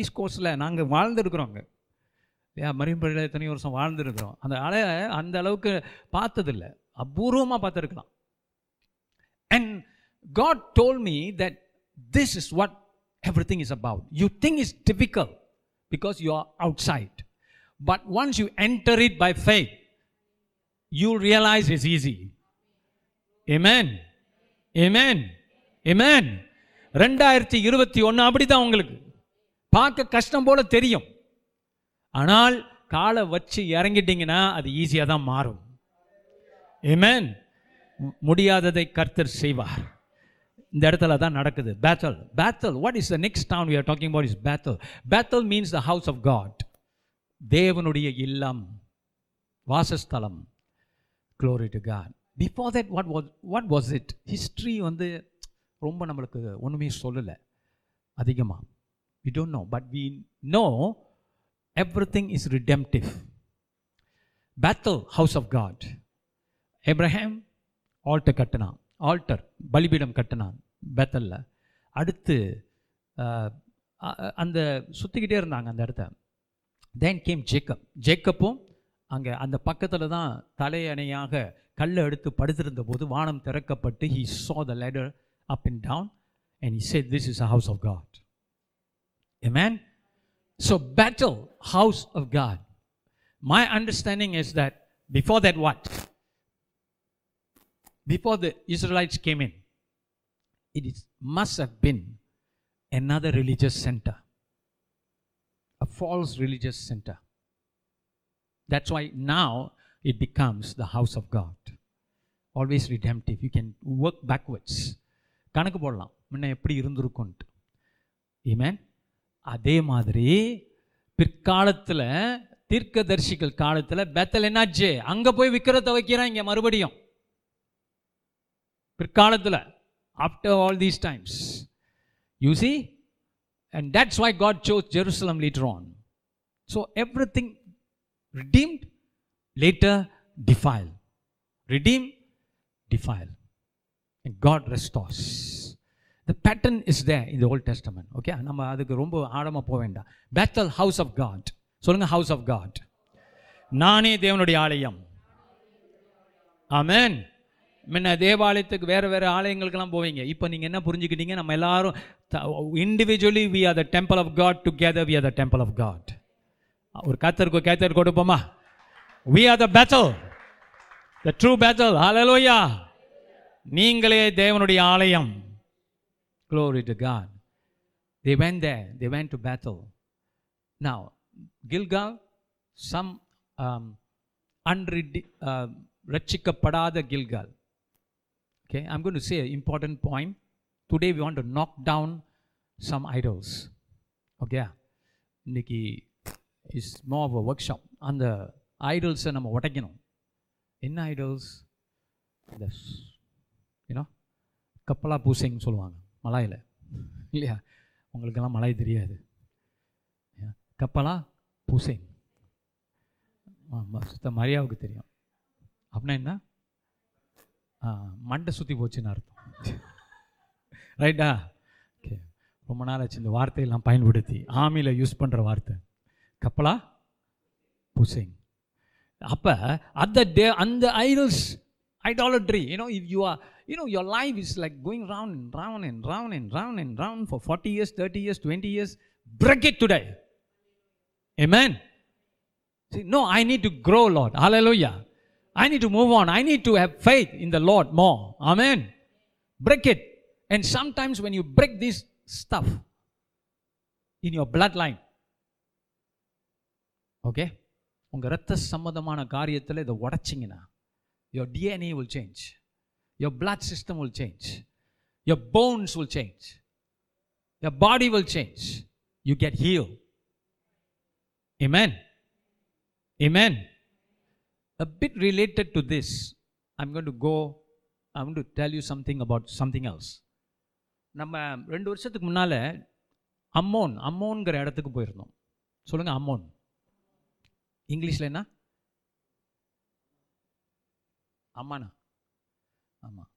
ஈஸ்ட் கோஸ்டில் நாங்கள் வாழ்ந்துருக்குறோங்க. ஏன் மரியம்பள்ளியில் எத்தனை வருஷம் வாழ்ந்துருக்குறோம். அந்த அலை அந்த அளவுக்கு பார்த்ததில்ல. அபூர்வமாக பார்த்துருக்கலாம். And God told me that this is what everything is about you think is difficult because you are outside but once you enter it by faith you realise is easy Amen. Amen. Amen. ரெண்டாயிரத்தி இருபத்தி ஒன்று அப்படிதான் உங்களுக்கு. பார்க்க கஷ்டம் போல தெரியும். ஆனால் காலை வச்சு இறங்கிட்டீங்கன்னா அது ஈஸியாக தான் மாறும். ஏமேன் மு- முடியாததை கர்த்தர் செய்வார். இந்த இடத்துல தான் நடக்குது. Bethel Bethel what is the next town we are talking about is Bethel Bethel means the house of God தேவனுடைய இல்லம் வாசஸ்தலம். Glory to God. Before that what was what was it history வந்து ரொம்ப நம்மளுக்கு ஒன்றுமே சொல்லலை. அதிகமாக we don't know but we know everything is redemptive. Bethel house of God Abraham altar கட்டினான். ஆல்டர் பலிபீடம் கட்டினான் பேத்தல்ல. அடுத்து அந்த சுற்றிக்கிட்டே இருந்தாங்க அந்த இடத்த. தென் கேம் ஜேக்கப் ஜேக்கப்பும் அங்கே அந்த பக்கத்தில் தான் தலையணையாக கல்லை எடுத்து படுத்திருந்த போது வானம் திறக்கப்பட்டு he saw the the up and down and he he this is a house of God God. Man so Bethel house of God my understanding is that before that what before the Israelites came in it is, must have been another religious center a false religious center. That's why now it becomes the house of God. Always redemptive. You can work backwards. கணக்கு போடலாம் முன்ன எப்படி இருந்திருக்கும்ட்டு Amen. அதே மாதிரி பிற்காலத்தில் தீர்க்கதரிசிகள் காலத்தில் Bethel என்னாச்சு அங்கே போய் விக்கிரத்தை வைக்கிறான் இங்கே மறுபடியும் பிற்காலத்தில் after all these times you see and that's why God chose Jerusalem later on so everything redeemed later defile redeem defile God restores the pattern is they இந்த ஓல்ட் டெஸ்டமெண்ட் ஓகே நம்ம அதுக்கு ரொம்ப ஆழமாக போக வேண்டாம் பேத்தல் ஹவுஸ் ஆஃப் காட் சொல்லுங்க house of God நானே தேவனுடைய ஆலயம் ஆமேன் முன்ன தேவாலயத்துக்கு வேறு வேறு ஆலயங்களுக்கெல்லாம் போவீங்க. இப்போ நீங்கள் என்ன புரிஞ்சுக்கிட்டீங்க? நம்ம எல்லாரும் individually we are the temple of God together we are the temple of God ஒரு கத்தருக்கு கேத்தர் கொடுப்போமா? We are the Bethel the true Bethel hallelujah நீங்களே தேவனுடைய ஆலயம். Glory to God they went they they went to Bethel நான் கில்கா சம் um, uh, ரட்சிக்கப்படாத Gilgal Okay, I'm going to say an important point. Today we want to knock down some idols. Okay, இன்னைக்கு is more of workshop அந்த ஐடல்ஸை நம்ம உடைக்கணும். என்ன ஐடல்ஸ் இந்த யூனோ கப்பலா பூசைன்னு சொல்லுவாங்க மலாயில். இல்லையா? உங்களுக்கெல்லாம் மலாய் தெரியாது. கப்பலா பூசைங் ஆமாம் சுத்த மரியாவுக்கு தெரியும். அப்படின்னா என்ன? மண்டை சுற்றி போச்சுன்னு அர்த்தம். ரைட்டா ஓகே ரொம்ப நாள் ஆச்சு இந்த வார்த்தையெல்லாம் பயன்படுத்தி. ஆமியில் யூஸ் பண்ணுற வார்த்தை. கப்பலா? புசிங் அப்போ அந்த டே அந்த idols idolatry you know if you are you know your life is like going round and round and round and round and round for forty years thirty years twenty years break it today Amen. See, need I need to grow, Lord. Hallelujah. I need to move on. I need to have faith in the Lord more. Amen. Break it. And sometimes when you break this stuff in your bloodline, okay, உங்க ரத்த சம்பந்தமான காரியத்தில் இதை உடைச்சிங்கன்னா your DNA will change. Your blood system will change. Your bones will change. Your body will change. You get healed. Amen. Amen. A bit related to this, I'm going to go, I'm going to tell you something about something else. நம்ம ரெண்டு வருஷத்துக்கு முன்னால் அம்மோன் அம்மோன்கிற இடத்துக்கு போயிருந்தோம். சொல்லுங்கள் அம்மோன். இங்கிலீஷில் என்ன? அம்மாண்ணா ஆமாம்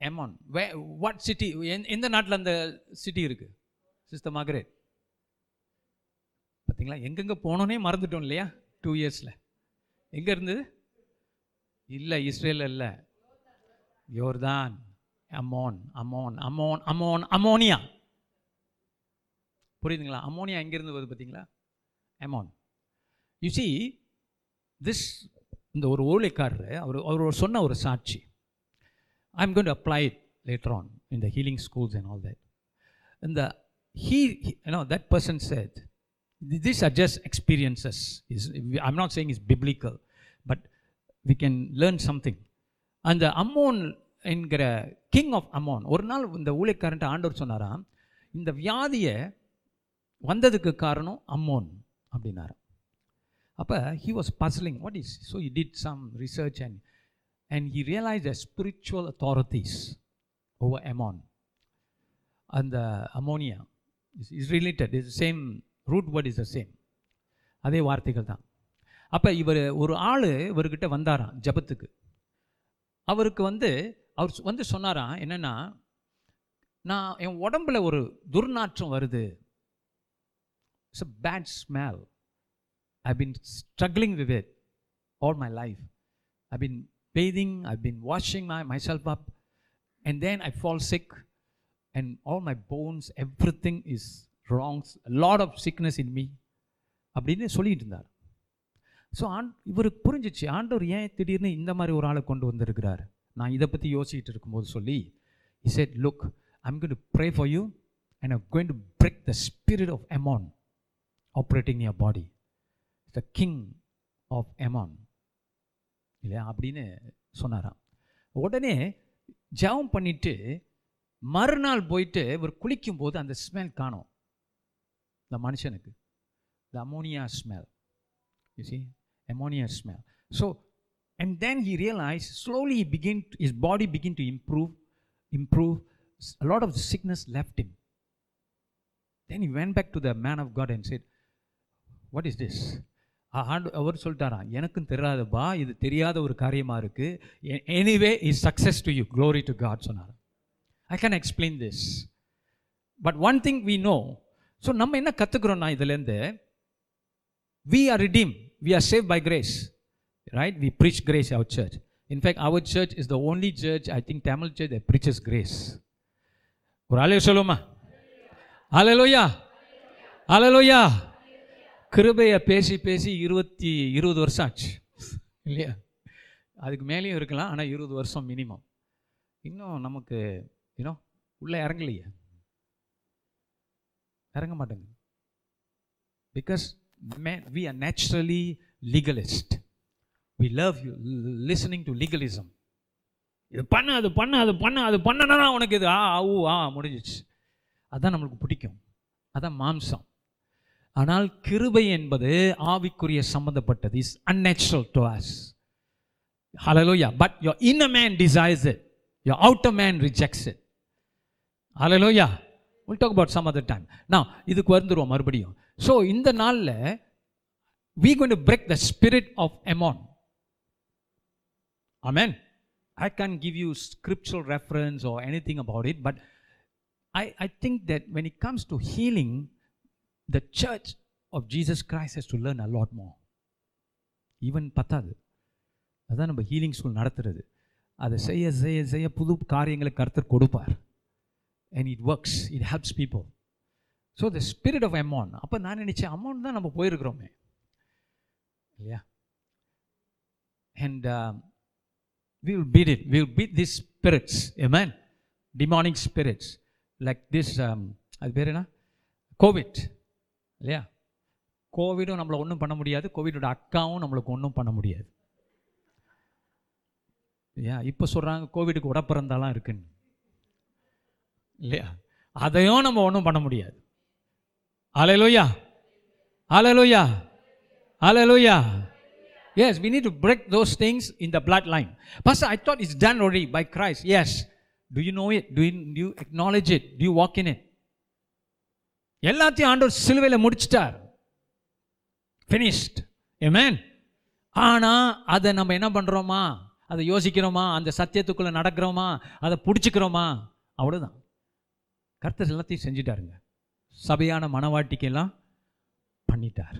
எமான் வே வாட் சிட்டி எந்த நாட்டில் அந்த சிட்டி இருக்குது சிஸ்டர் மாகரே பார்த்தீங்களா எங்கெங்கே போனோன்னே மறந்துட்டோம் இல்லையா? டூ இயர்ஸில் எங்கே இருந்தது? இல்லை இஸ்ரேல் இல்லை. யோர்தான் Ammon Ammon Ammon Ammon ammonia. புரியுதுங்களா? அமோனியா எங்கேருந்து வருது பார்த்தீங்களா அமோன். யூ சி திஸ் இந்த ஒரு ஊழியக்காரர் அவர் அவர் சொன்ன ஒரு சாட்சி. I am going to apply later on இந்த healing schools and all that இந்த he you know that person said these are just experiences is i'm not saying it's biblical but we can learn something அந்த அம்மோன் என்கிற king of Ammon ஒரு நாள் இந்த ஊழியக்காரன்ட்ட ஆண்டவர் சொன்னாராம் இந்த வியாதியை வந்ததுக்கு காரணம் அம்மோன் அப்படின்னாராம் அப்போ he was puzzling what is so he did some research and and he realized the spiritual authorities over ammon அந்த ammonia is related is same root word is the same அதே வார்த்தைகள் தான் அப்போ இவர் ஒரு ஆள் இவர்கிட்ட வந்தாராம் ஜபத்துக்கு. அவருக்கு வந்து அவர் வந்து சொன்னாராம் என்னென்னா நான் என் உடம்புல ஒரு துர்நாற்றம் வருது. It's a bad smell I been struggling with it all my life I been bathing I been washing my myself up and then I fall sick and all my bones everything is wrongs lot of sickness in me அப்படின்னு சொல்லிட்டு இருந்தார். So ஆண் இவருக்கு புரிஞ்சிச்சு ஆண்டவர் ஏன் திடீர்னு இந்த மாதிரி ஒரு ஆளை கொண்டு வந்திருக்கிறார்? நான் இதை பற்றி யோசிச்சுட்டு இருக்கும்போது சொல்லி he said look I'm going to pray for you and I going to break the spirit of Ammon operating your body the king of Ammon இல்லையா? அப்படின்னு சொன்னாராம். உடனே ஜெபம் பண்ணிட்டு மறுநாள் போயிட்டு இவர் குளிக்கும்போது அந்த ஸ்மெல் காணும். இந்த மனுஷனுக்கு the ammonia smell you see ammonia smell so and then he realized slowly he begin his body begin to improve improve a lot of the sickness left him then he went back to the man of god and said what is this ஆ- ஆண்டு அவர் சொல்லிட்டாராம் எனக்கும் தெரியாதப்பா இது தெரியாத ஒரு காரியமா இருக்கு anyway is success to you glory to God சொன்னார் I can explain this but one thing we know so நம்ம என்ன கற்றுக்குறோம்னா இதுலேருந்து we are redeem we are save by grace right we preach grace our church in fact our church is the only church I think Tamil church church that preaches ஒரு அலைய சொல்லுமா hallelujah hallelujah கிருபையை பேசி பேசி இருபத்தி இருபது வருஷம் ஆச்சு. இல்லையா? அதுக்கு மேலேயும் இருக்கலாம் ஆனால் இருபது வருஷம் மினிமம் இன்னும் நமக்கு இன்னும் உள்ளே இறங்கலையே. இறங்க மாட்டேங்க because may we are naturally legalist we love you listening to legalism இது பண்ண அது பண்ண அது பண்ண அது பண்ணனா உனக்கு இது ஆ ஊ ஆ முடிஞ்சிச்சு. அதான் நம்மளுக்கு பிடிக்கும். அதான் மாம்சம். ஆனால் கிருபை என்பது ஆவிக்குரிய சம்பந்தப்பட்டது. Is unnatural to us hallelujah. But your inner man desires it. Your outer man rejects it hallelujah will talk about some other time நான் இதுக்கு வந்துடுவோம் மறுபடியும் ஸோ இந்த நாளில் we gonna break the spirit of Ammon amen I can give you scriptural reference or anything about it but I I think that when it comes to healing the church of Jesus Christ has to learn a lot more even பத்தாது அதுதான் நம்ம healing school நடத்துறது அதை செய்ய செய்ய செய்ய புது காரியங்களை கருத்து கொடுப்பார் and it works it helps people so the spirit of amount அப்போ நான் நினச்சேன் அமௌண்ட் தான் நம்ம போயிருக்கிறோமே. இல்லையா? And will beat it will beat this spirits these spirits amen? Spirits like this அது பேர் என்ன? கோவிட் இல்லையா? கோவிடும் நம்மளை ஒன்றும் பண்ண முடியாது கோவிடோட அக்காவும் நம்மளுக்கு ஒன்றும் பண்ண முடியாது. இல்லையா? இப்போ சொல்கிறாங்க கோவிடுக்கு உடப்பிறந்தாலாம் இருக்குன்னு. இல்லையா அதையும் நம்ம ஒன்றும் பண்ண முடியாது hallelujah hallelujah hallelujah yes we need to break those things in the bloodline but I thought it's done already by Christ yes to you know it to you acknowledge it to you walk in it எல்லாத்தையும் ஆண்டவர் சிலுவையில் முடிச்சிட்டார் finished ஏமேன் ஆனால் அதை நம்ம என்ன பண்ணுறோமா அதை யோசிக்கிறோமா அந்த சத்தியத்துக்குள்ளே நடக்கிறோமா அதை பிடிச்சிக்கிறோமா அவ்வளோதான் கர்த்தர் எல்லாத்தையும் செஞ்சிட்டாருங்க சபையான மனவாட்டிக்கெல்லாம் பண்ணிட்டார்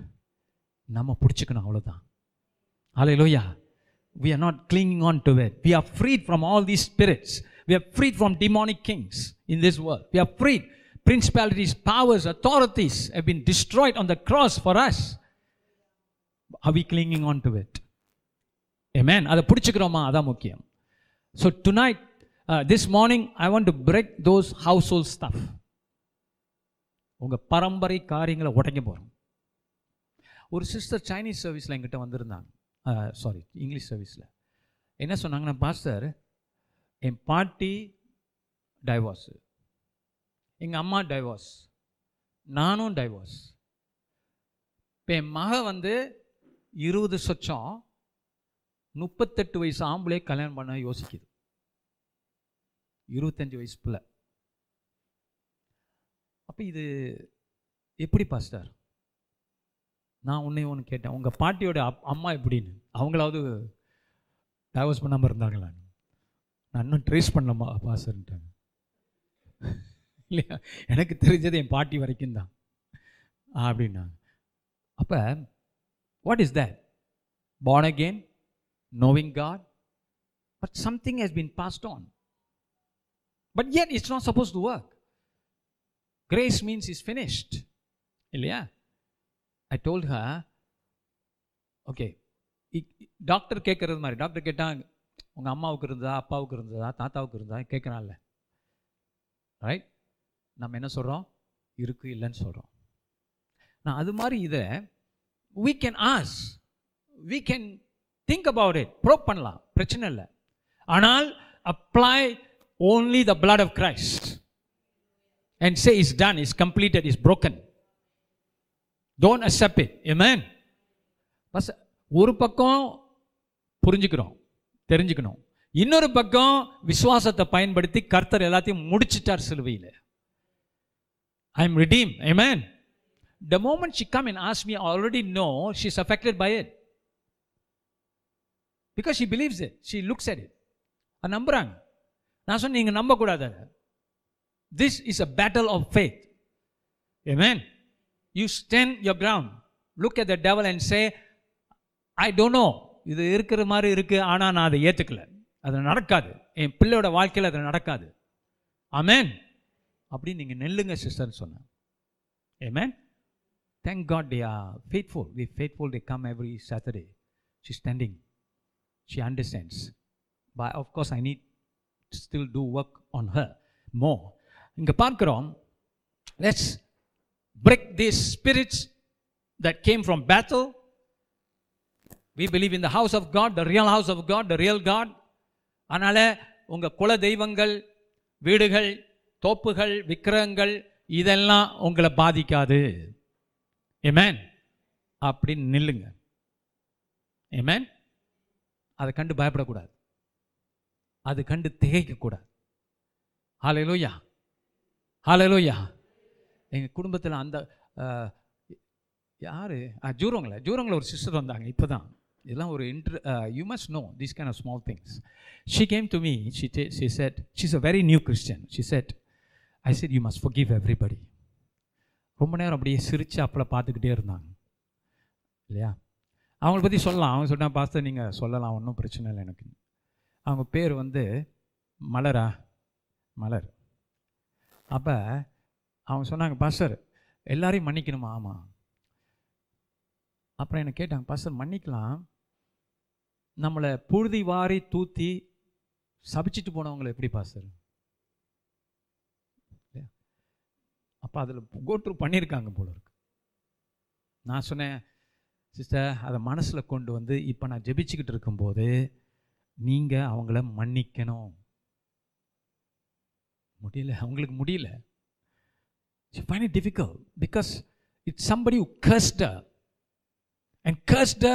நம்ம பிடிச்சிக்கணும் அவ்வளோதான் hallelujah we are not clinging on to it we are freed from all these spirits we are freed from demonic kings in this world we are freed principalities powers authorities have been destroyed on the cross for us. Are we clinging on to it? Amen. அதை பிடிச்சிக்கிறோமா அதான் முக்கியம் so tonight this morning I want to break those household stuff உங்கள் பரம்பரை காரியங்களை உடைக்க போகிறோம் ஒரு சிஸ்டர் சைனீஸ் சர்வீஸில் எங்கிட்ட வந்திருந்தாங்க. சாரி இங்கிலீஷ் சர்வீஸில் என்ன சொன்னாங்கன்னா பாஸ்டர் என் பாட்டி டைவோர்ஸு எங்கள் அம்மா டைவோர்ஸ் நானும் டைவோர்ஸ் இப்போ என் மக வந்து இருபது சொச்சம் முப்பத்தெட்டு வயசு ஆம்பளே கல்யாணம் பண்ண யோசிக்குது. இருபத்தஞ்சு வயசு பிள்ளை அப்போ இது எப்படி பாஸ்டர் நான் உன்னையும் ஒன்று கேட்டேன். உங்கள் பாட்டியோட அப் அம்மா எப்படின்னு? அவங்களாவது டைவர்ஸ் பண்ணாமல் இருந்தாங்களா? நான் இன்னும் ட்ரேஸ் பண்ணலாமா பாஸ்டர்ன்ட்டாங்க இல்லையா? எனக்கு தெரிஞ்சது என் பாட்டி வரைக்கும் தான். அப்படின்னாங்க அப்போ what is that born again knowing God but something has been passed on but yet it's not suppose to work grace means is finished இல்லையா? ஐ டோல்ட் ஹா ஓகே டாக்டர் கேட்குறது மாதிரி டாக்டர் கேட்டால் உங்கள் அம்மாவுக்கு இருந்ததா அப்பாவுக்கு இருந்ததா தாத்தாவுக்கு இருந்ததா? கேட்குறான்ல ரைட் நம்ம என்ன சொல்கிறோம் இருக்கு இல்லைன்னு சொல்கிறோம் நான் அது மாதிரி இதை we can as we can think about it probe பண்ணலாம். பிரச்சனை இல்லை. ஆனால் apply only the blood of Christ and say it's done it's completed it's broken don't accept it amen bus ஒரு பக்கம் புரிஞ்சுக்கிறோம் தெரிஞ்சுக்கணும் இன்னொரு பக்கம் விசுவாசத்தை பயன்படுத்தி கர்த்தர் எல்லாத்தையும் முடிச்சிட்டார் சிலுவையில் I am redeem amen the moment she come and ask me i already know she's affected by it because she believes it she looks at it அது நம்புறாங்க நான் சொன்ன நீங்கள் நம்பக்கூடாது this is a battle of faith amen you stand your ground look at the devil and say I don't know இது இருக்கிற மாதிரி இருக்குது ஆனால் நான் அதை ஏற்றுக்கல அது நடக்காது என் பிள்ளையோட வாழ்க்கையில் அது நடக்காது ஆமேன் அப்படின்னு நீங்கள் நெல்லுங்க சிஸ்டர்னு சொன்னேன் amen thank God they are faithful we faithful they come every Saturday she standing she understands by of course I need still do work on her more இங்கே பார்க்குறோம் let's break these spirits that came from Bethel we believe in the house of God the real house of God the real God அதனால் உங்கள் குல தெய்வங்கள் வீடுகள் தோப்புகள் விக்கிரகங்கள் இதெல்லாம் உங்களை பாதிக்காது ஏமேன் அப்படின்னு நில்லுங்க ஏமேன் அதை கண்டு பயப்படக்கூடாது அது கண்டு திகைக்கக்கூடாது ஹalleluya ஹalleluya. எங்கள் குடும்பத்தில் அந்த யார்? ஜூரோங்கில் ஜூரங்கில் ஒரு சிஸ்டர் வந்தாங்க இப்போ தான் இதெல்லாம் ஒரு intro you must know this kind of small things she came to me she she said she's a very new Christian she said I said you must forgive everybody ரொம்ப நேரம் அப்படியே சிரித்து அப்பளை பார்த்துக்கிட்டே இருந்தாங்க. இல்லையா? அவங்கள பற்றி சொல்லலாம். அவங்க சொன்னால் பார்த்து நீங்கள் சொல்லலாம் ஒன்றும் பிரச்சனை இல்லை எனக்கு. அவங்க பேர் வந்து மலரா? மலர். அப்போ அவங்க சொன்னாங்க பாஸ்டர் எல்லாரையும் மன்னிக்கணுமா? ஆமாம் அப்புறம் என்னை கேட்டாங்க பாஸ்டர் மன்னிக்கலாம். நம்மளை புழுதி வாரி தூத்தி சபிச்சிட்டு போனவங்களை எப்படி பாஸ்டர்? அப்போ அதில் கோட்ரு பண்ணியிருக்காங்க போல இருக்கு. நான் சொன்னேன் சிஸ்டர் அதை மனசில் கொண்டு வந்து இப்போ நான் ஜெபிச்சுக்கிட்டு இருக்கும்போது நீங்கள் அவங்கள மன்னிக்கணும் முடியல அவங்களுக்கு முடியல she find difficult because it's somebody cursed and cursed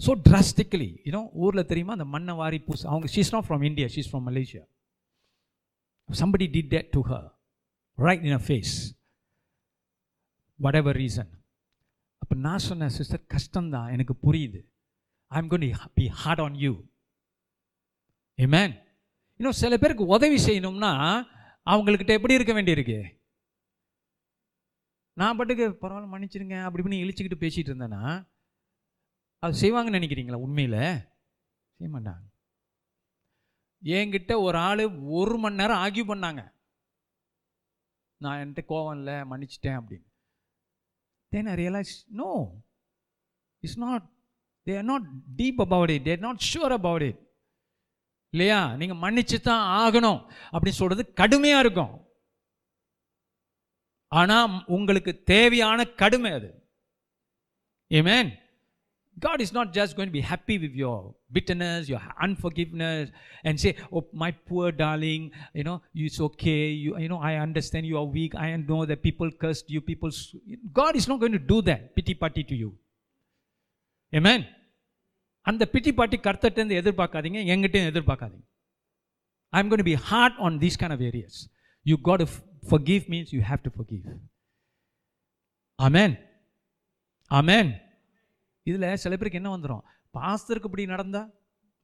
so drastically you know ஊரில் தெரியுமா அந்த மண்ணை வாரி பூசு அவங்க she's not from India she's from Malaysia somebody did that to her right in a face whatever reason அப்போ நான் சொன்னேன் சிஸ்டர் கஷ்டம்தான் எனக்கு புரியுது I am gonna be hard on you Amen. இன்னும் சில பேருக்கு உதவி செய்யணும்னா அவங்கக்கிட்ட எப்படி இருக்க வேண்டியிருக்கு? நான் பாட்டுக்கு பரவாயில்ல மன்னிச்சிருங்க அப்படி இப்படின்னு இழிச்சுக்கிட்டு பேசிகிட்டு இருந்தேன்னா அது செய்வாங்கன்னு நினைக்கிறீங்களா உண்மையில்? செய்ய மாட்டாங்க. என்கிட்ட ஒரு ஆள் ஒரு மணி நேரம் ஆக்யூ பண்ணாங்க. நான் என்கிட்ட கோவம் இல்லை மன்னிச்சிட்டேன் அப்படின்னு. Then I realized no, not not, they are not deep about it, they are not. இல்லையா நீங்கள் மன்னிச்சு தான் ஆகணும் அப்படின்னு சொல்றது கடுமையாக இருக்கும் ஆனால் உங்களுக்கு தேவையான கடுமை அது Amen. God is not just going to be happy with your bitterness, your unforgiveness, and say, "Oh, my poor darling, you know, it's okay. You, you know, I understand you are weak. I know that people cursed you. People." s-" God is not going to do that pity party to you. Amen. அந்த pity party கர்த்தட்டேருந்து எதிர்பார்க்காதீங்க எங்கிட்டையும் எதிர்பார்க்காதீங்க. I am gonna be hard on these kind of areas you got forgive means you have to forgive amen amen இதில் சில பேருக்கு என்ன வந்துடும் பாஸ்தருக்கு இப்படி நடந்தா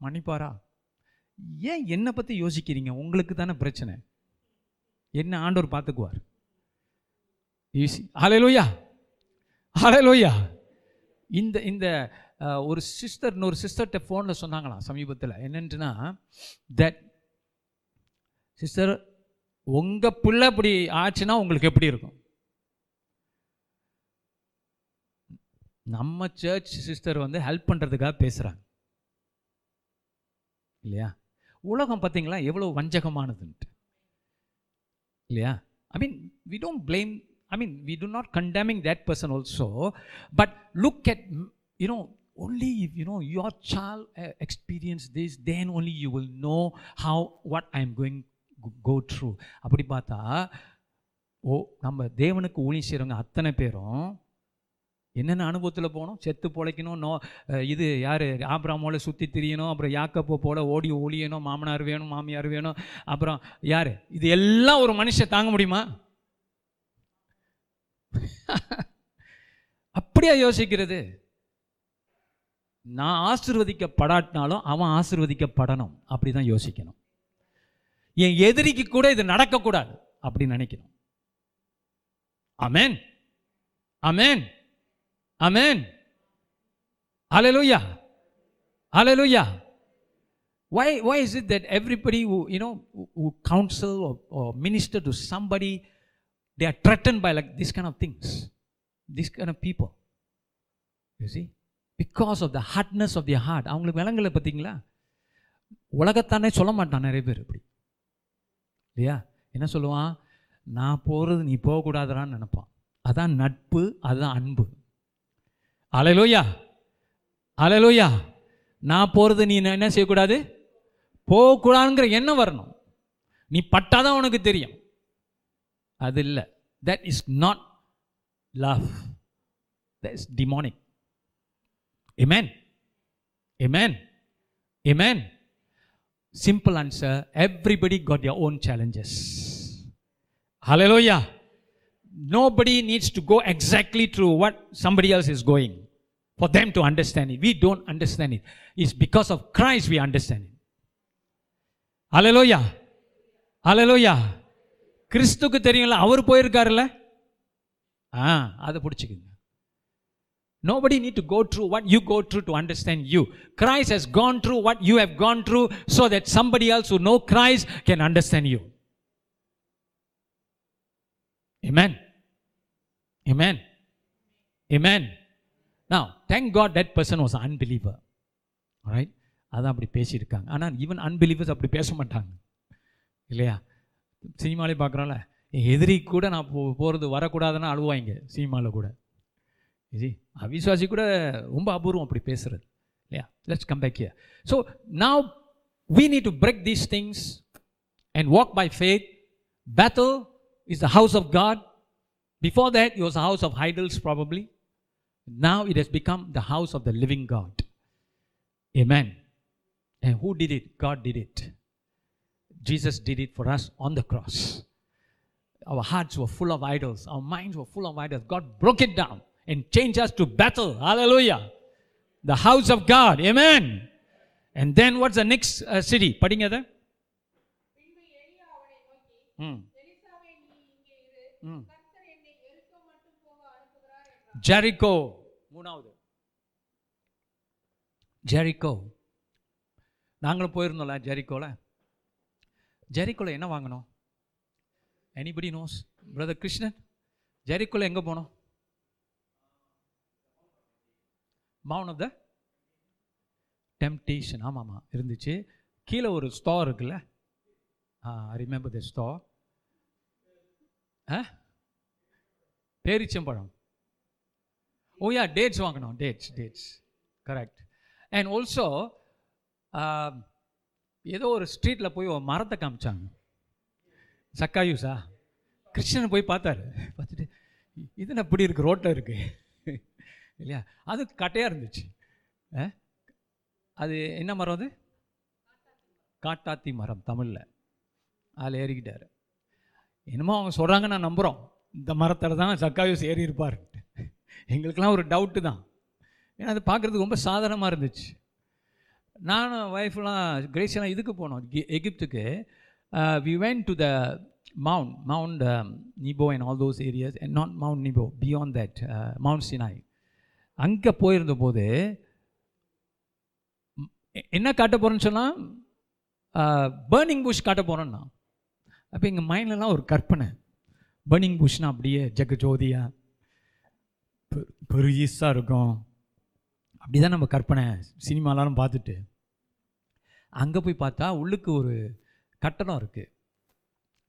மன்னிப்பாரா? ஏன் என்னை பற்றி யோசிக்கிறீங்க? உங்களுக்கு தானே பிரச்சனை. என்ன ஆண்டவர் பார்த்துக்குவார்? ஈஸி ஹalleluya ஹalleluya இந்த இந்த ஒரு சிஸ்டர் இன்னொரு சிஸ்டர்கிட்ட ஃபோனில் சொன்னாங்களாம் சமீபத்தில். என்னன்ட்டுனா தட் சிஸ்டர் உங்கள் பிள்ளை இப்படி ஆச்சுன்னா உங்களுக்கு எப்படி இருக்கும்? நம்ம சர்ச் சிஸ்டர் வந்து ஹெல்ப் பண்ணுறதுக்காக பேசுகிறாங்க இல்லையா? உலகம் பார்த்தீங்களா எவ்வளோ வஞ்சகமானதுன்ட்டு. இல்லையா? I mean we don't blame I mean we do not condemning that person also but look at you know only if you know your child uh, experience this then only you will know how what i am going go- through. அப்படி பார்த்தா ஓ நம்ம தேவனுக்கு ஊழி செய்கிறவங்க அத்தனை பேரும் என்னென்ன அனுபவத்தில் போகணும்? செத்து பொழைக்கணும் நோ இது யார்? ஆப்ராமோல சுற்றி திரியணும் அப்புறம் யாக்கப்போ போல ஓடி ஒழியணும் மாமனார் வேணும் மாமியார் வேணும் அப்புறம் யார்? இது எல்லாம் ஒரு மனுஷன் தாங்க முடியுமா? [laughs] அப்படியா யோசிக்கிறது. நான் ஆசிர்வதிக்கப்படாட்டினாலும் அவன் ஆசிர்வதிக்கப்படணும் அப்படி தான் யோசிக்கணும் என் எதிரிக்கு கூட இது நடக்கக்கூடாது அப்படி நினைக்கணும் amen amen amen hallelujah hallelujah Why, why is it that everybody who, you know, who, who counsel or, or minister to somebody, they are threatened by like this kind of things, this kind of people? You see? Because of the hardness of the heart அவங்களுக்கு விலங்குகளை பார்த்தீங்களா? உலகத்தானே சொல்ல மாட்டான் நிறைய பேர் இப்படி. இல்லையா? என்ன சொல்லுவான்? நான் போகிறது நீ போகக்கூடாதுறான்னு நினைப்பான். அதான் நட்பு அதுதான் அன்பு. அலையலோயா அலையலோயா நான் போகிறது நீ என்ன செய்யக்கூடாது? போகக்கூடாதுங்கிற எண்ணம் வரணும். நீ பட்டாதான் உனக்கு தெரியும். அது இல்லை. That is not love that is demonic Amen. Amen. Amen. Simple answer everybody got their own challenges. Hallelujah. Nobody needs to go exactly through what somebody else is going for them to understand it. We don't understand it. It's because of Christ we understand it. Hallelujah. Hallelujah. கிறிஸ்துக்கு தெரியும்ல அவர் போயிருக்காருல்ல ஆ அதை பிடிச்சிக்குங்க Nobody need to go through what you go through to understand you. Christ has gone through what you have gone through so that somebody else who know Christ can understand you. Amen. Amen. Amen. now thank god that person was an unbeliever right அதான் அப்படி பேசியிருக்காங்க ஆனால் even unbelievers அப்படி பேச மாட்டாங்க இல்லையா சினிமாலே பார்க்குறோம்ல எதிரி கூட நான் போ போகிறது வரக்கூடாதுன்னு அழுவாங்க சினிமாவில் கூட இது அவிசுவாசி கூட ரொம்ப அபூர்வம் அப்படி பேசுறது இல்லையா let's come back here so now we need to break these things and walk by faith. Bethel is the house of God. Before that, it was a house of idols, probably. Now it has become the house of the living God. Amen. And who did it? God did it. Jesus did it for us on the cross. Our hearts were full of idols, our minds were full of idols. God broke it down and changed us to Bethel. Hallelujah. The house of God. Amen. And then what's the next uh, city? படிங்க அதை பின்பு எலியா அவனை நோக்கி ம் எலிசாவே நீ இங்கே இரு ம் கர்த்தர் என்னை எருக்க மட்டும் போக அனுப்புகிறார் என்றார் ஜெரிகோ மூணாவது ஜெரிகோ நாங்களும் போயிருந்தோம்ல ஜெரிகோல ஜெரிகோல என்ன வாங்கணும் எனிபடி நோஸ் பிரதர் கிருஷ்ணன் ஜெரிகோல எங்கே போனோம் மவுன் ஆஃப் த டெம்டேஷன் ஆமாம் ஆமாம் இருந்துச்சு. கீழே ஒரு ஸ்டோர் இருக்குல்ல? ஆ ரிமெம்பர் த ஸ்டோர் ஆ? பேரிச்சம்பழம். ஓ யா டேட்ஸ் வாங்கணும். Dates dates correct and also ஏதோ ஒரு ஸ்ட்ரீட்டில் போய் ஒரு மரத்தை காமிச்சாங்க. சக்காயூஸா கிருஷ்ணன் போய் பார்த்தாரு. பார்த்துட்டு இது என்ன இப்படி இருக்குது ரோட்டில் இருக்குது இல்லையா? அது கட்டையாக இருந்துச்சு. ஆ? அது என்ன மரம் அது? காட்டாத்தி மரம் தமிழில். அதில் ஏறிக்கிட்டார். என்னமோ அவங்க சொல்கிறாங்க நான் நம்புகிறோம் இந்த மரத்தில் தான் சக்காயூஸ் ஏறி இருப்பார். எங்களுக்கெல்லாம் ஒரு டவுட்டு தான். ஏன்னா அது பார்க்குறதுக்கு ரொம்ப சாதாரணமாக இருந்துச்சு. நானும் ஒய்ஃப்லாம் கிரேசியெல்லாம் இதுக்கு போனோம். எகிப்துக்கு. We went to the mount Mount Nebo and all those areas and not Mount Nebo beyond that Mount Sinai அங்கே போயிருந்த போது என்ன காட்ட போகிறேன்னு சொன்னால் பேர்னிங் புஷ் காட்ட போகிறேன்னா அப்போ எங்கள் மைண்ட்லலாம் ஒரு கற்பனை. பேர்னிங் புஷ்னா அப்படியே ஜெகஜோதியா பெ- பெருசாக இருக்கும். அப்படி தான் நம்ம கற்பனை சினிமாலாம் பார்த்துட்டு. அங்கே போய் பார்த்தா உள்ளுக்கு ஒரு கட்டடம் இருக்குது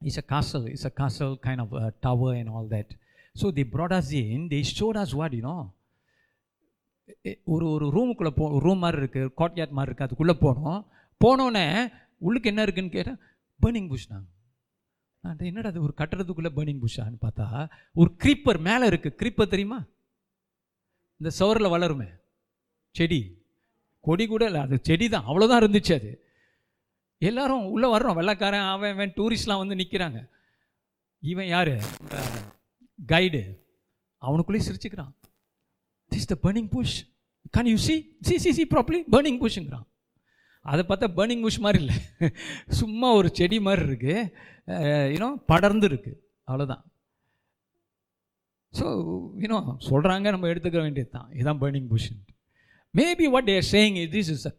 it's a castle it's a castle kind of tower and all that so the ப்ராடாஸ் in the ஷோட் as what you know ஒரு ஒரு ரூமுக்குள்ளே போ ரூம் மாதிரி இருக்குது கோட்யாட் மாதிரி இருக்குது அதுக்குள்ளே போனோம். போனோடனே உள்ளுக்கு என்ன இருக்குன்னு கேட்டால் பர்னிங் புஷ் நான் என்னடா அது ஒரு கட்டுறதுக்குள்ளே பர்னிங் புஷ்ஷான்னு பார்த்தா ஒரு க்ரீப்பர் மேலே இருக்குது க்ரீப்பர் தெரியுமா? இந்த சவரில் வளருமே. செடி. கொடி கூட இல்லை அது செடி தான் அவ்வளோதான் இருந்துச்சு அது. எல்லாரும் உள்ளே வர்றோம். வெள்ளைக்காரன் அவன் அவன் டூரிஸ்ட்லாம் வந்து நிற்கிறாங்க இவன் யார்? கைடு அவனுக்குள்ளேயே சிரிச்சுக்கிறான். This the burning bush can you see see see see probably burning புஷ்ங்கிறான் அதை பார்த்தா பர்னிங் புஷ் மாதிரி இல்லை. சும்மா ஒரு செடி மாதிரி இருக்குது யூனோ படர்ந்து இருக்குது அவ்வளோதான் ஸோ யூனோ சொல்கிறாங்க நம்ம எடுத்துக்க வேண்டியது தான் இதுதான் burning bush maybe what they're saying is this is a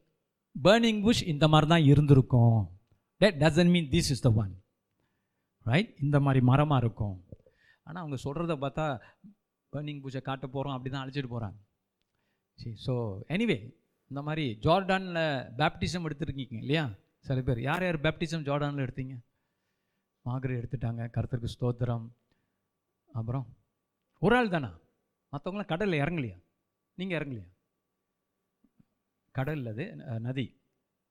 burning bush இந்த மாதிரி தான் இருந்திருக்கும். That doesn't mean this is the one right இந்த மாதிரி மரமாக இருக்கும். ஆனால் அவங்க சொல்கிறத பார்த்தா பர்னிங் பூஜை காட்ட போகிறோம் அப்படி தான் அழைச்சிட்டு போகிறாங்க சரி ஸோ எனிவே இந்த மாதிரி ஜார்டானில் பேப்டிசம் எடுத்துருக்கீங்க இல்லையா? சில பேர் யார் யார் பேப்டிசம் ஜார்டானில் எடுத்தீங்க? மாகரை எடுத்துட்டாங்க கருத்தருக்கு ஸ்தோத்திரம். அப்புறம் ஒரு ஆள் தானா? மற்றவங்களாம் கடலில் இறங்கலையா? நீங்கள் இறங்கலையா? கடல் அது நதி.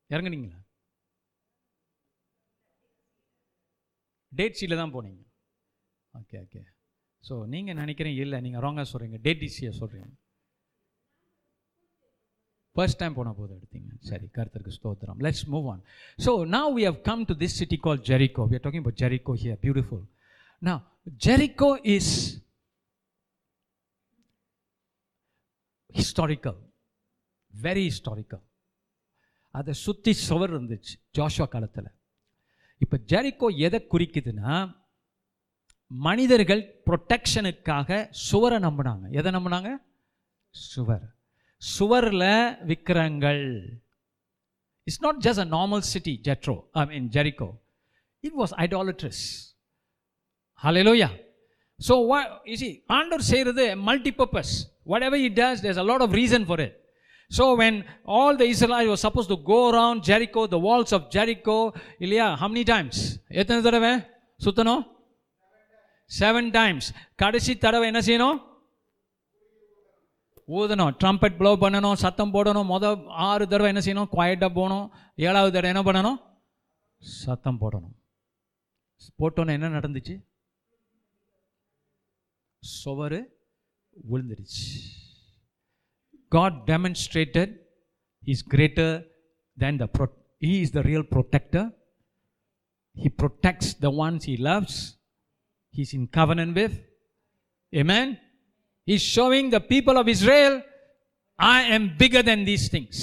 இறங்குனீங்களா? டேட் சீல தான் போனீங்க. ஓகே ஓகே ஸோ நீங்கள் நினைக்கிறீங்க இல்லை நீங்கள் ராங்காக சொல்கிறீங்க டேட் சொல்கிறீங்க ஃபர்ஸ்ட் டைம் போன போது எடுத்தீங்க. சரி கருத்தருக்கு ஸ்தோத்திரம். Let's move on so now we have come to this city call Jericho we are talking about Jericho here beautiful நா Jericho is historical very historical அதை சுற்றி சுவர் இருந்துச்சு ஜாஷுவா காலத்தில். இப்போ ஜெரிக்கோ எதை குறிக்குதுன்னா மனிதர்கள் ப்ரொடெக்ஷனுக்காக சுவரை நம்பினாங்க. எதை நம்பினாங்க? சுவர். சுவரில் விக்கிரங்கள் it's not just a normal city Jethro I mean Jericho it was idolatrous hallelujah so easy you ஆண்டவர் செய்கிறது multi purpose whatever it does there's a lot of reason for it so when all the Israel was suppose to go around Jericho the walls of Jericho இல்லையா how many times எத்தனை தடவை? சுத்தணும்? Seven times கடைசி தடவை என்ன செய்யணும்? ஊதணும். Trumpet flow பண்ணணும் சத்தம் போடணும். மொதல் ஆறு தடவை என்ன செய்யணும்? குவாய்ட்டாக போகணும். ஏழாவது தடவை என்ன பண்ணணும்? சத்தம் போடணும். போட்டோன்னே என்ன நடந்துச்சு? சுவரு விழுந்துருச்சு God demonstrated is greater than the pro he is the real protector. He protects the ones he loves He's in covenant with. Amen. He's showing the people of Israel, I am bigger than these things.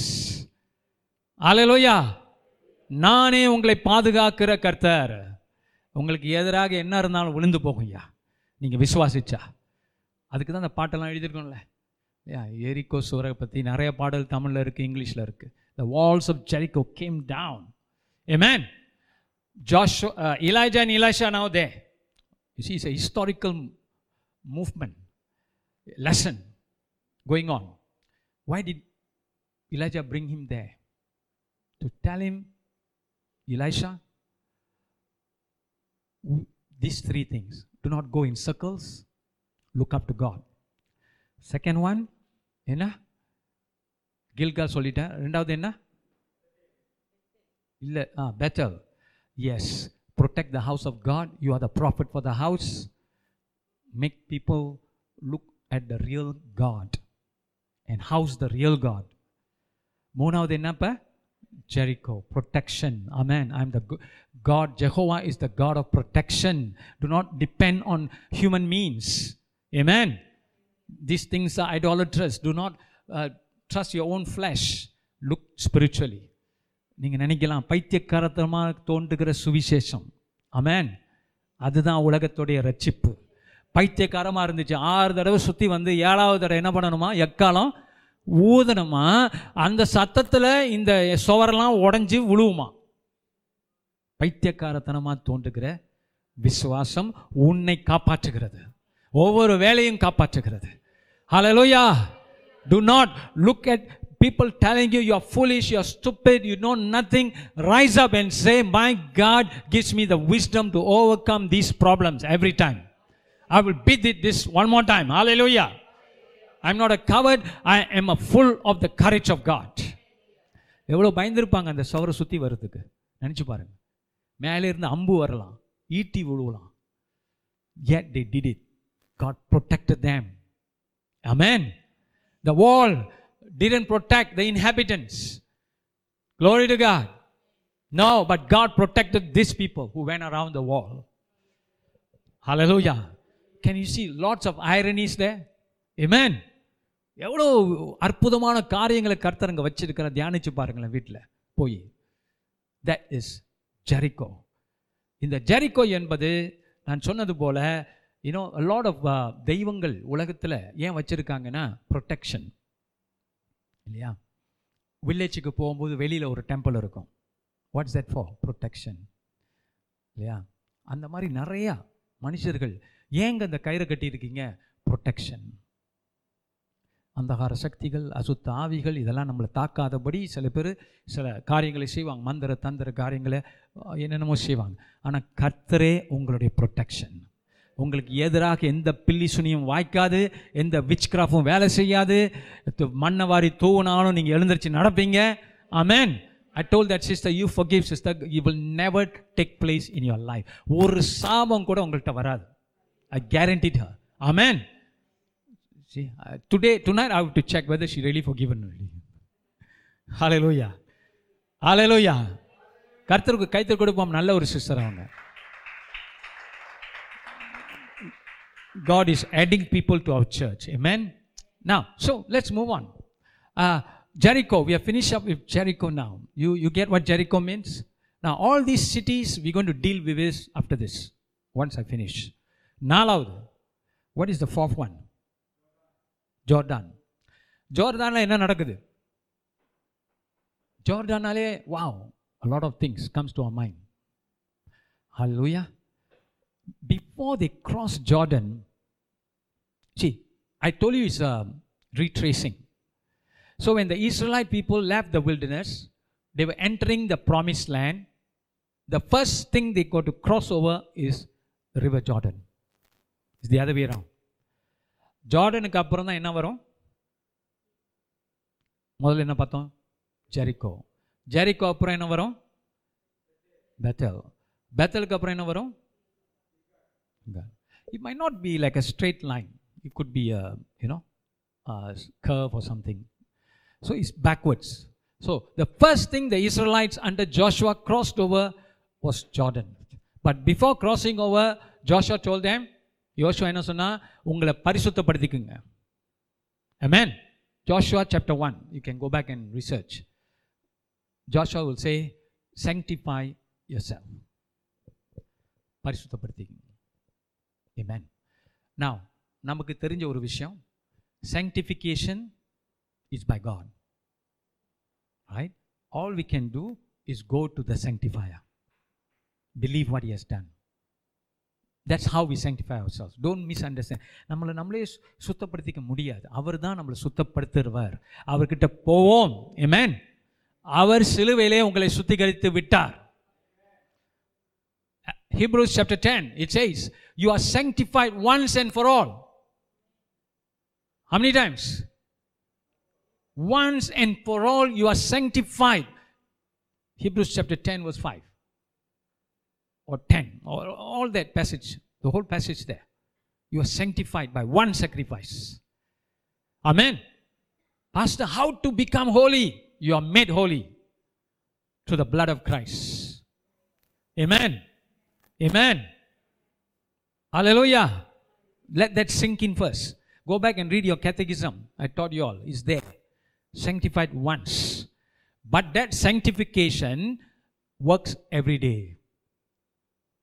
Hallelujah. நானே உங்களை பாதுகாக்கிற கர்த்தர் உங்களுக்கு எதிராக என்ன இருந்தாலும் விழுந்து போகும்யா நீங்கள் விசுவாசிச்சா அதுக்கு தான் அந்த பாட்டெல்லாம் எழுதியிருக்கோம்ல இல்லையா எரிக்கோ சுவரை பற்றி நிறைய பாடல் தமிழில் இருக்குது இங்கிலீஷில் இருக்குது the walls of Jericho came down amen Joshua uh, Elijah Elisha Elisha they. You see, it's a historical movement, lesson going on. Why did Elijah bring him there? To tell him, Elisha, w- these three things. Do not go in circles. Look up to God. Second one, என்ன கில்கால் சொல்லிட்டேன் ரெண்டாவது என்ன இல்லை ஆ petal S protect the house of God. You are the prophet for the house. Make people look at the real God and house the real God. மூணாவது என்னப்ப Jericho protection amen i'm the go- god jehovah is the god of protection do not depend on human means amen these things are idolatrous do not uh, trust your own flesh look spiritually நீங்கள் நினைக்கலாம் பைத்தியக்காரத்தனமாக தோன்றுகிற சுவிசேஷம். அமேன் அதுதான் உலகத்துடைய ரட்சிப்பு பைத்தியக்காரமாக இருந்துச்சு. ஆறு தடவை சுற்றி வந்து ஏழாவது தடவை என்ன பண்ணணுமா? எக்காலம்? ஊதணுமா? அந்த சத்தத்தில் இந்த சுவரெல்லாம் உடஞ்சி விழுவுமா? பைத்தியக்காரத்தனமாக தோன்றுகிற விசுவாசம் உன்னை காப்பாற்றுகிறது. ஒவ்வொரு வேலையும் காப்பாற்றுகிறது. Hallelujah do not look at people telling you you are foolish you are stupid you know nothing rise up and say my god gives me the wisdom to overcome these problems every time i will beat it this one more time hallelujah i'm not a coward i am a full of the courage of god எவ்வளோ பயந்துருப்பாங்க அந்த சுவரை சுற்றி வர்றதுக்கு நினச்சி பாருங்க மேலே இருந்து அம்பு வரலாம் ஈட்டி விழுவலாம் yet they did it god protected them amen the wall didn't protect the inhabitants glory to god no but god protected these people who went around the wall hallelujah can you see lots of ironies there amen எவ்வளோ அற்புதமான காரியங்களை கர்த்தர் அங்கே வச்சிருக்கிற தியானிச்சு பாருங்களேன் வீட்டில் போய் that is Jericho இந்த ஜெரிகோ என்பது நான் சொன்னது போல யூனோ லாட் ஆஃப் தெய்வங்கள் உலகத்தில் ஏன் வச்சுருக்காங்கன்னா ப்ரொடெக்ஷன் இல்லையா? வில்லேஜுக்கு போகும்போது வெளியில் ஒரு டெம்பிள் இருக்கும். வாட்ஸ் தட் ஃபார் ப்ரொடெக்ஷன் இல்லையா? அந்த மாதிரி நிறையா மனுஷர்கள் ஏங்க அந்த கயிறை கட்டியிருக்கீங்க? ப்ரொடெக்ஷன் அந்தகார சக்திகள் அசுத்த ஆவிகள் இதெல்லாம் நம்மளை தாக்காதபடி சில பேர் சில காரியங்களை செய்வாங்க. மந்திர தந்திர காரியங்களை என்னென்னமோ செய்வாங்க. ஆனால் கர்த்தரே உங்களுடைய ப்ரொடெக்ஷன் உங்களுக்கு எதிராக எந்த பில்லி சுனியும் வாய்க்காது எந்த விச் கிராஃபும் வேலை செய்யாது. மண்ணை வாரி தூவினாலும் நீங்கள் எழுந்திரிச்சு நடப்பீங்க. Amen I told that sister you forgive sister you will never take place in your life ஒரு சாபம் கூட உங்கள்கிட்ட வராது. I guaranteed her. Amen See, to today, tonight, to check whether check whether she really forgiven Loya Hallelujah. Loya கர்த்தருக்கு கைத்தர் கொடுப்போம். நல்ல ஒரு sister அவங்க. God is adding people to our church. Amen. Now, so let's move on. Uh, Jericho, we have finished up with Jericho now. You, you get what Jericho means? Now, all these cities, we're going to deal with this after this, once I finish. நாலாவது what is the fourth one? Jordan ஜோர்டானில் என்ன நடக்குது ஜோர்டானாலே wow a lot of things comes to our mind hallelujah before they cross jordan See, I told you it's um, retracing. So when the Israelite people left the wilderness, they were entering the promised land. The first thing they got to cross over is the river Jordan. It's the other way around. ஜார்டனுக்கு அப்புறம் தான் என்ன வரும் முதல்ல என்ன பார்த்தோம் ஜெரிக்கோ ஜெரிக்கோ அப்புறம் என்ன வரும் பெத்தல் பெத்தலுக்கு அப்புறம் என்ன வரும் it might not be like a straight line it could be a you know a curve or something so it's backwards so the first thing the israelites under joshua crossed over was jordan but before crossing over joshua told them யோசுவா என்ன சொன்னா உங்களை பரிசுத்தப்படுத்திக்குங்க amen joshua chapter 1 you can go back and research joshua will say sanctify yourself பரிசுத்தப்படுத்திக்குங்க இமேன் நான் நமக்கு தெரிஞ்ச ஒரு விஷயம் sanctification is by God. Right? All we can do is go to the sanctifier, believe what He has that's how we sanctify ourselves don't misunderstand நம்மளை நம்மளே சுத்தப்படுத்திக்க முடியாது அவர் தான் நம்மளை சுத்தப்படுத்துருவார் அவர்கிட்ட போவோம் ஏமேன் அவர் சிலுவையிலே உங்களை சுத்திகரித்து விட்டார் Hebrews chapter ten it's You are sanctified once and for all. How many times? Once and for all, you are sanctified. Hebrews chapter 10, verse 5. Or 10, or all that passage, the whole passage there. You are sanctified by one sacrifice. Amen. Pastor, how to become holy? You are made holy through the blood of Christ. Amen. Amen. Hallelujah. Let that sink in first. Go back and read your catechism. I taught you all. It's there. Sanctified once. But that sanctification works every day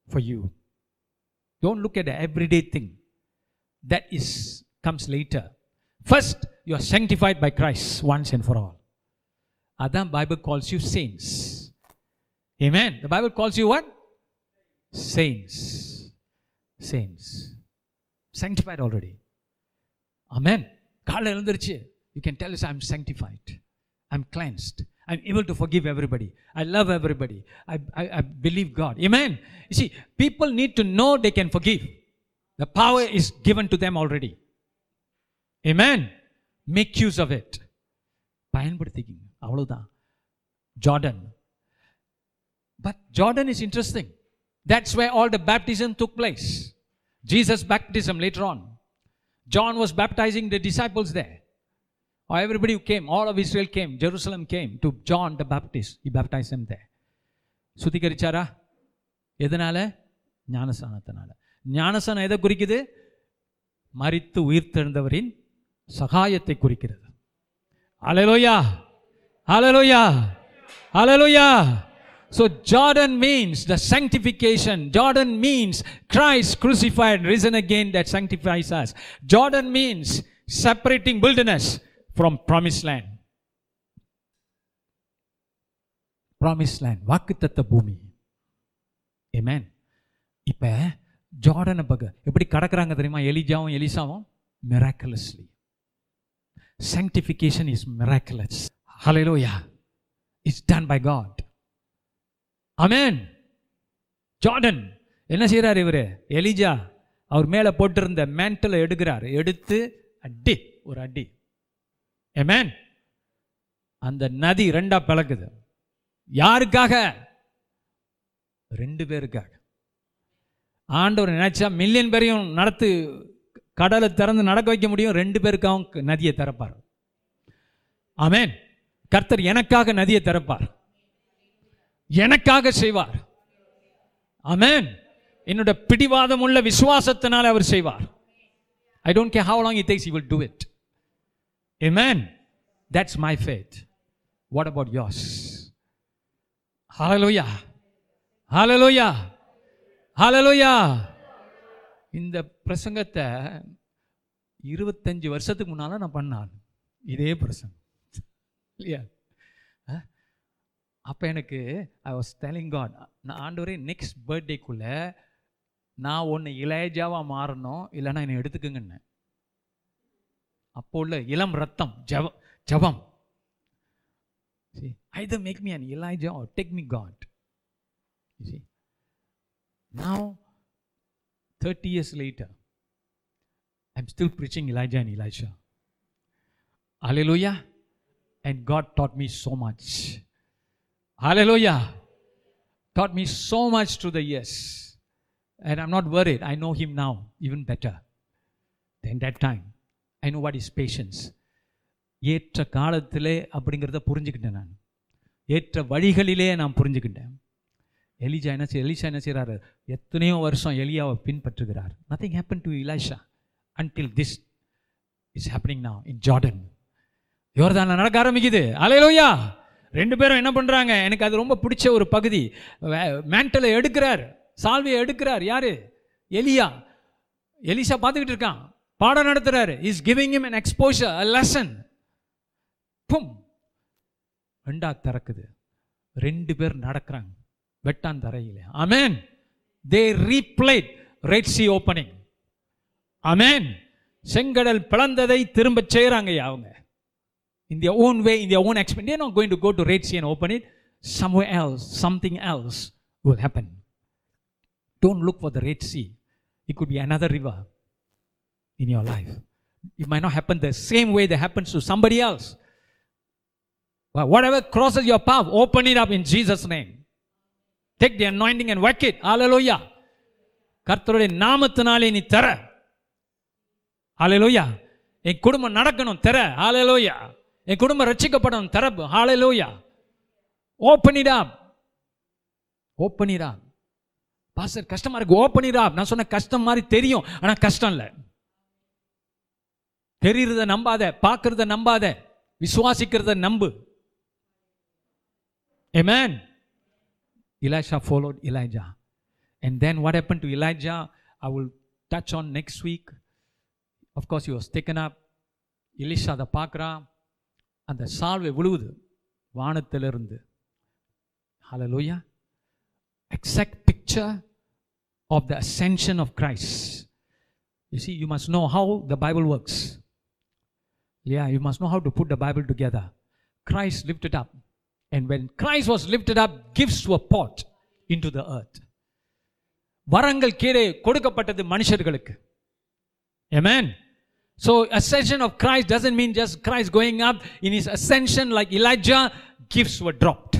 for you. Don't look at the everyday thing. That is comes later. First, you are sanctified by Christ once and for all. Adam Bible calls you saints. Amen. The Bible calls you what? Saints. Saints. Sanctified already. Amen. காலைல எழுந்திருச்சு you can tell is I am sanctified. I'm cleansed. I'm able to forgive everybody. I love everybody. I, I, I believe God. Amen. You see, people need to know they can forgive. The power is given to them already. Amen. Make use of it. பயன்படுத்திக்கிங்க அவ்வளவுதான் Jordan But Jordan is interesting. That's where all the baptism took place. Jesus' baptism later on. John was baptizing the disciples there. Or everybody who came, all of Israel came, Jerusalem came to John the Baptist. He baptized them there. சுத்திகரிச்சாரா எதனால ஞானஸ்தானத்தினால ஞானஸ்தானம் எதை குறிக்குது மரித்து உயிர்த்தெழுந்தவரின் சகாயத்தை குறிக்கிறது Hallelujah. Hallelujah. Hallelujah. So Jordan means the sanctification. Jordan means Christ crucified, risen again that sanctifies us. Jordan means separating wilderness from promised land. Promised land. வாக்குத்தத்த பூமி Amen. இப்ப ஜார்டனை பக்க எப்படி கடக்குறாங்க தெரியுமா எலிஜாவும் எலிசாவும் miraculously sanctification is miraculous. Hallelujah. It's done by God. amen Jordan என்ன செய்கிறார் இவரு? எலிஜா அவர் மேலே போட்டிருந்த மேண்டலை எடுக்கிறார். எடுத்து அடி ஒரு அடி. ஏமேன் அந்த நதி ரெண்டா பிளக்குது. யாருக்காக? ரெண்டு பேருக்காக. ஆண்டவர் நினைச்சா மில்லியன் பேரையும் நடத்து கடலை திறந்து நடக்க வைக்க முடியும். ரெண்டு பேருக்காகவும் நதியை திறப்பார். ஆமேன் கர்த்தர் எனக்காக நதியை திறப்பார். எனக்காக செய்வார். அமேன் என்னோட பிடிவாதம் உள்ள விசுவாசத்தினால் அவர் செய்வார். I don't care how long it takes you will do it Amen. That's my faith what about yours Hallelujah. Hallelujah. Hallelujah இந்த பிரசங்கத்தை இருபத்தஞ்சு வருஷத்துக்கு முன்னால நான் பண்ணான். இதே பிரசங்கம். இல்லையா? அப்ப எனக்கு ஐ வாஸ் telling God நான் ஆண்டவரே நெக்ஸ்ட் பர்த்டேக்குள்ள நான் ஒன்று இளையஜாவா மாறணும் இல்லைன்னா என்னை எடுத்துக்குங்கன்னு அப்போ உள்ள இளம் ரத்தம் ஜப ஜபம் See, either make me an Elijah or take me God. You see? Now, 30 years later, I'm still preaching Elijah and Elisha. Hallelujah. And God taught me so much. Hallelujah. Taught me so much through the years. And I'm not worried. I know Him now even better than that time. I know what is patience. ஏற்ற காலத்திலே அப்படிங்கிறத புரிஞ்சுக்கிட்டேன் நான் ஏற்ற வழிகளிலே நான் புரிஞ்சுக்கிட்டேன் Elijah என்ன செய்ய எலிஷா என்ன செய்கிறாரு எத்தனையோ வருஷம் எலியாவை பின்பற்றுகிறார் nothing happen to Elisha until this is happening நான் இன் ஜார்டன் யோர்தானில் நடக்க ஆரம்பிக்குது அலையலோயா ரெண்டு பேரும் என்ன பண்ணுறாங்க எனக்கு அது ரொம்ப பிடிச்ச ஒரு பகுதி. மேண்டலை எடுக்கிறார். சால்வியை எடுக்கிறார். யார்? எலியா. எலிசா பார்த்துக்கிட்டு இருக்கான். பாடம் நடத்துகிறார் is giving him an exposure a lesson பும். ரெண்டா திறக்குது. ரெண்டு பேர் நடக்கிறாங்க. வெட்டான் தரையில். Amen they replayed Red Sea opening amen செங்கடல் பிளந்ததை திரும்ப செய்கிறாங்க அவங்க. in their own way, in their own experience. They're not going to go to Red Sea and open it. Somewhere else, something else will happen. Don't look for the Red Sea. It could be another river in your life. It might not happen the same way that happens to somebody else. But whatever crosses your path, open it up in Jesus' name. Take the anointing and whack it. Hallelujah. கர்த்தருடைய நாமத்தினாலே நீ தர ஹalleluya என் குடும்பம் நடக்கணும் தர ஹalleluya என் குடும்பம் ரட்சிக்கப்படணும் தரப்பு. ஹாலே Loya ஓப்பனிடா ஓப்பனிடா pastor கஷ்டமா இருக்கு. ஓப்பனிடா நான் சொன்ன கஷ்டம் மாதிரி தெரியும். ஆனால் கஷ்டம் இல்லை. தெரியறத நம்பாத பார்க்கறத நம்பாத விசுவாசிக்கிறத நம்பு. ஏமேன் Elisha followed Elijah. And then what happened to Elijah, I will touch on next week. Of course, he was taken up. அதை பார்க்குறான். அந்த சால்வை விழுவுது வானத்திலிருந்து ஹalleluya exact picture of the ascension of Christ. You see, you must know how the Bible works. Yeah, you must know how to put the Bible together. Christ lifted up. And when Christ was lifted up, gifts were poured into the earth. வரங்கள் கீழே கொடுக்கப்பட்டது மனுஷர்களுக்கு Amen. So ascension of Christ doesn't mean just Christ going up. In his ascension, like Elijah, gifts were dropped.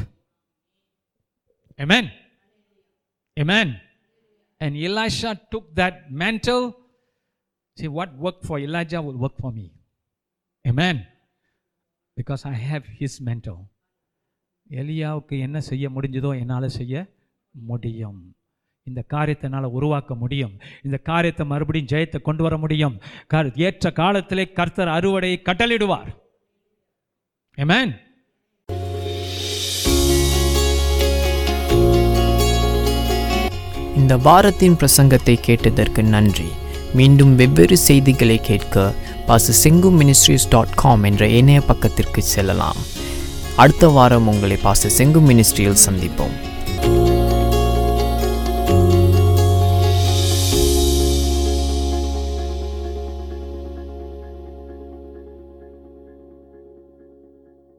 Amen. Amen. And Elisha took that mantle. See, what worked for Elijah will work for me. Amen. Because I have his mantle. எலியாவுக்கு என்ன செய்ய முடிஞ்சதோ என்னால் செய்ய முடியும் இந்த காரியத்தை என்னால் உருவாக்க முடியும். இந்த காரியத்தை மறுபடியும் ஜெயத்தை கொண்டு வர முடியும். கர்- ஏற்ற காலத்திலே கர்த்தர் அறுவடையை கட்டளிடுவார் ஏமேன் இந்த வாரத்தின் பிரசங்கத்தை கேட்டதற்கு நன்றி. மீண்டும் வெவ்வேறு செய்திகளை கேட்க பாச செங்கு மினிஸ்ட்ரிஸ் டாட் காம் என்ற இணைய பக்கத்திற்கு செல்லலாம். அடுத்த வாரம் உங்களை பாச செங்கு மினிஸ்ட்ரியில் சந்திப்போம்.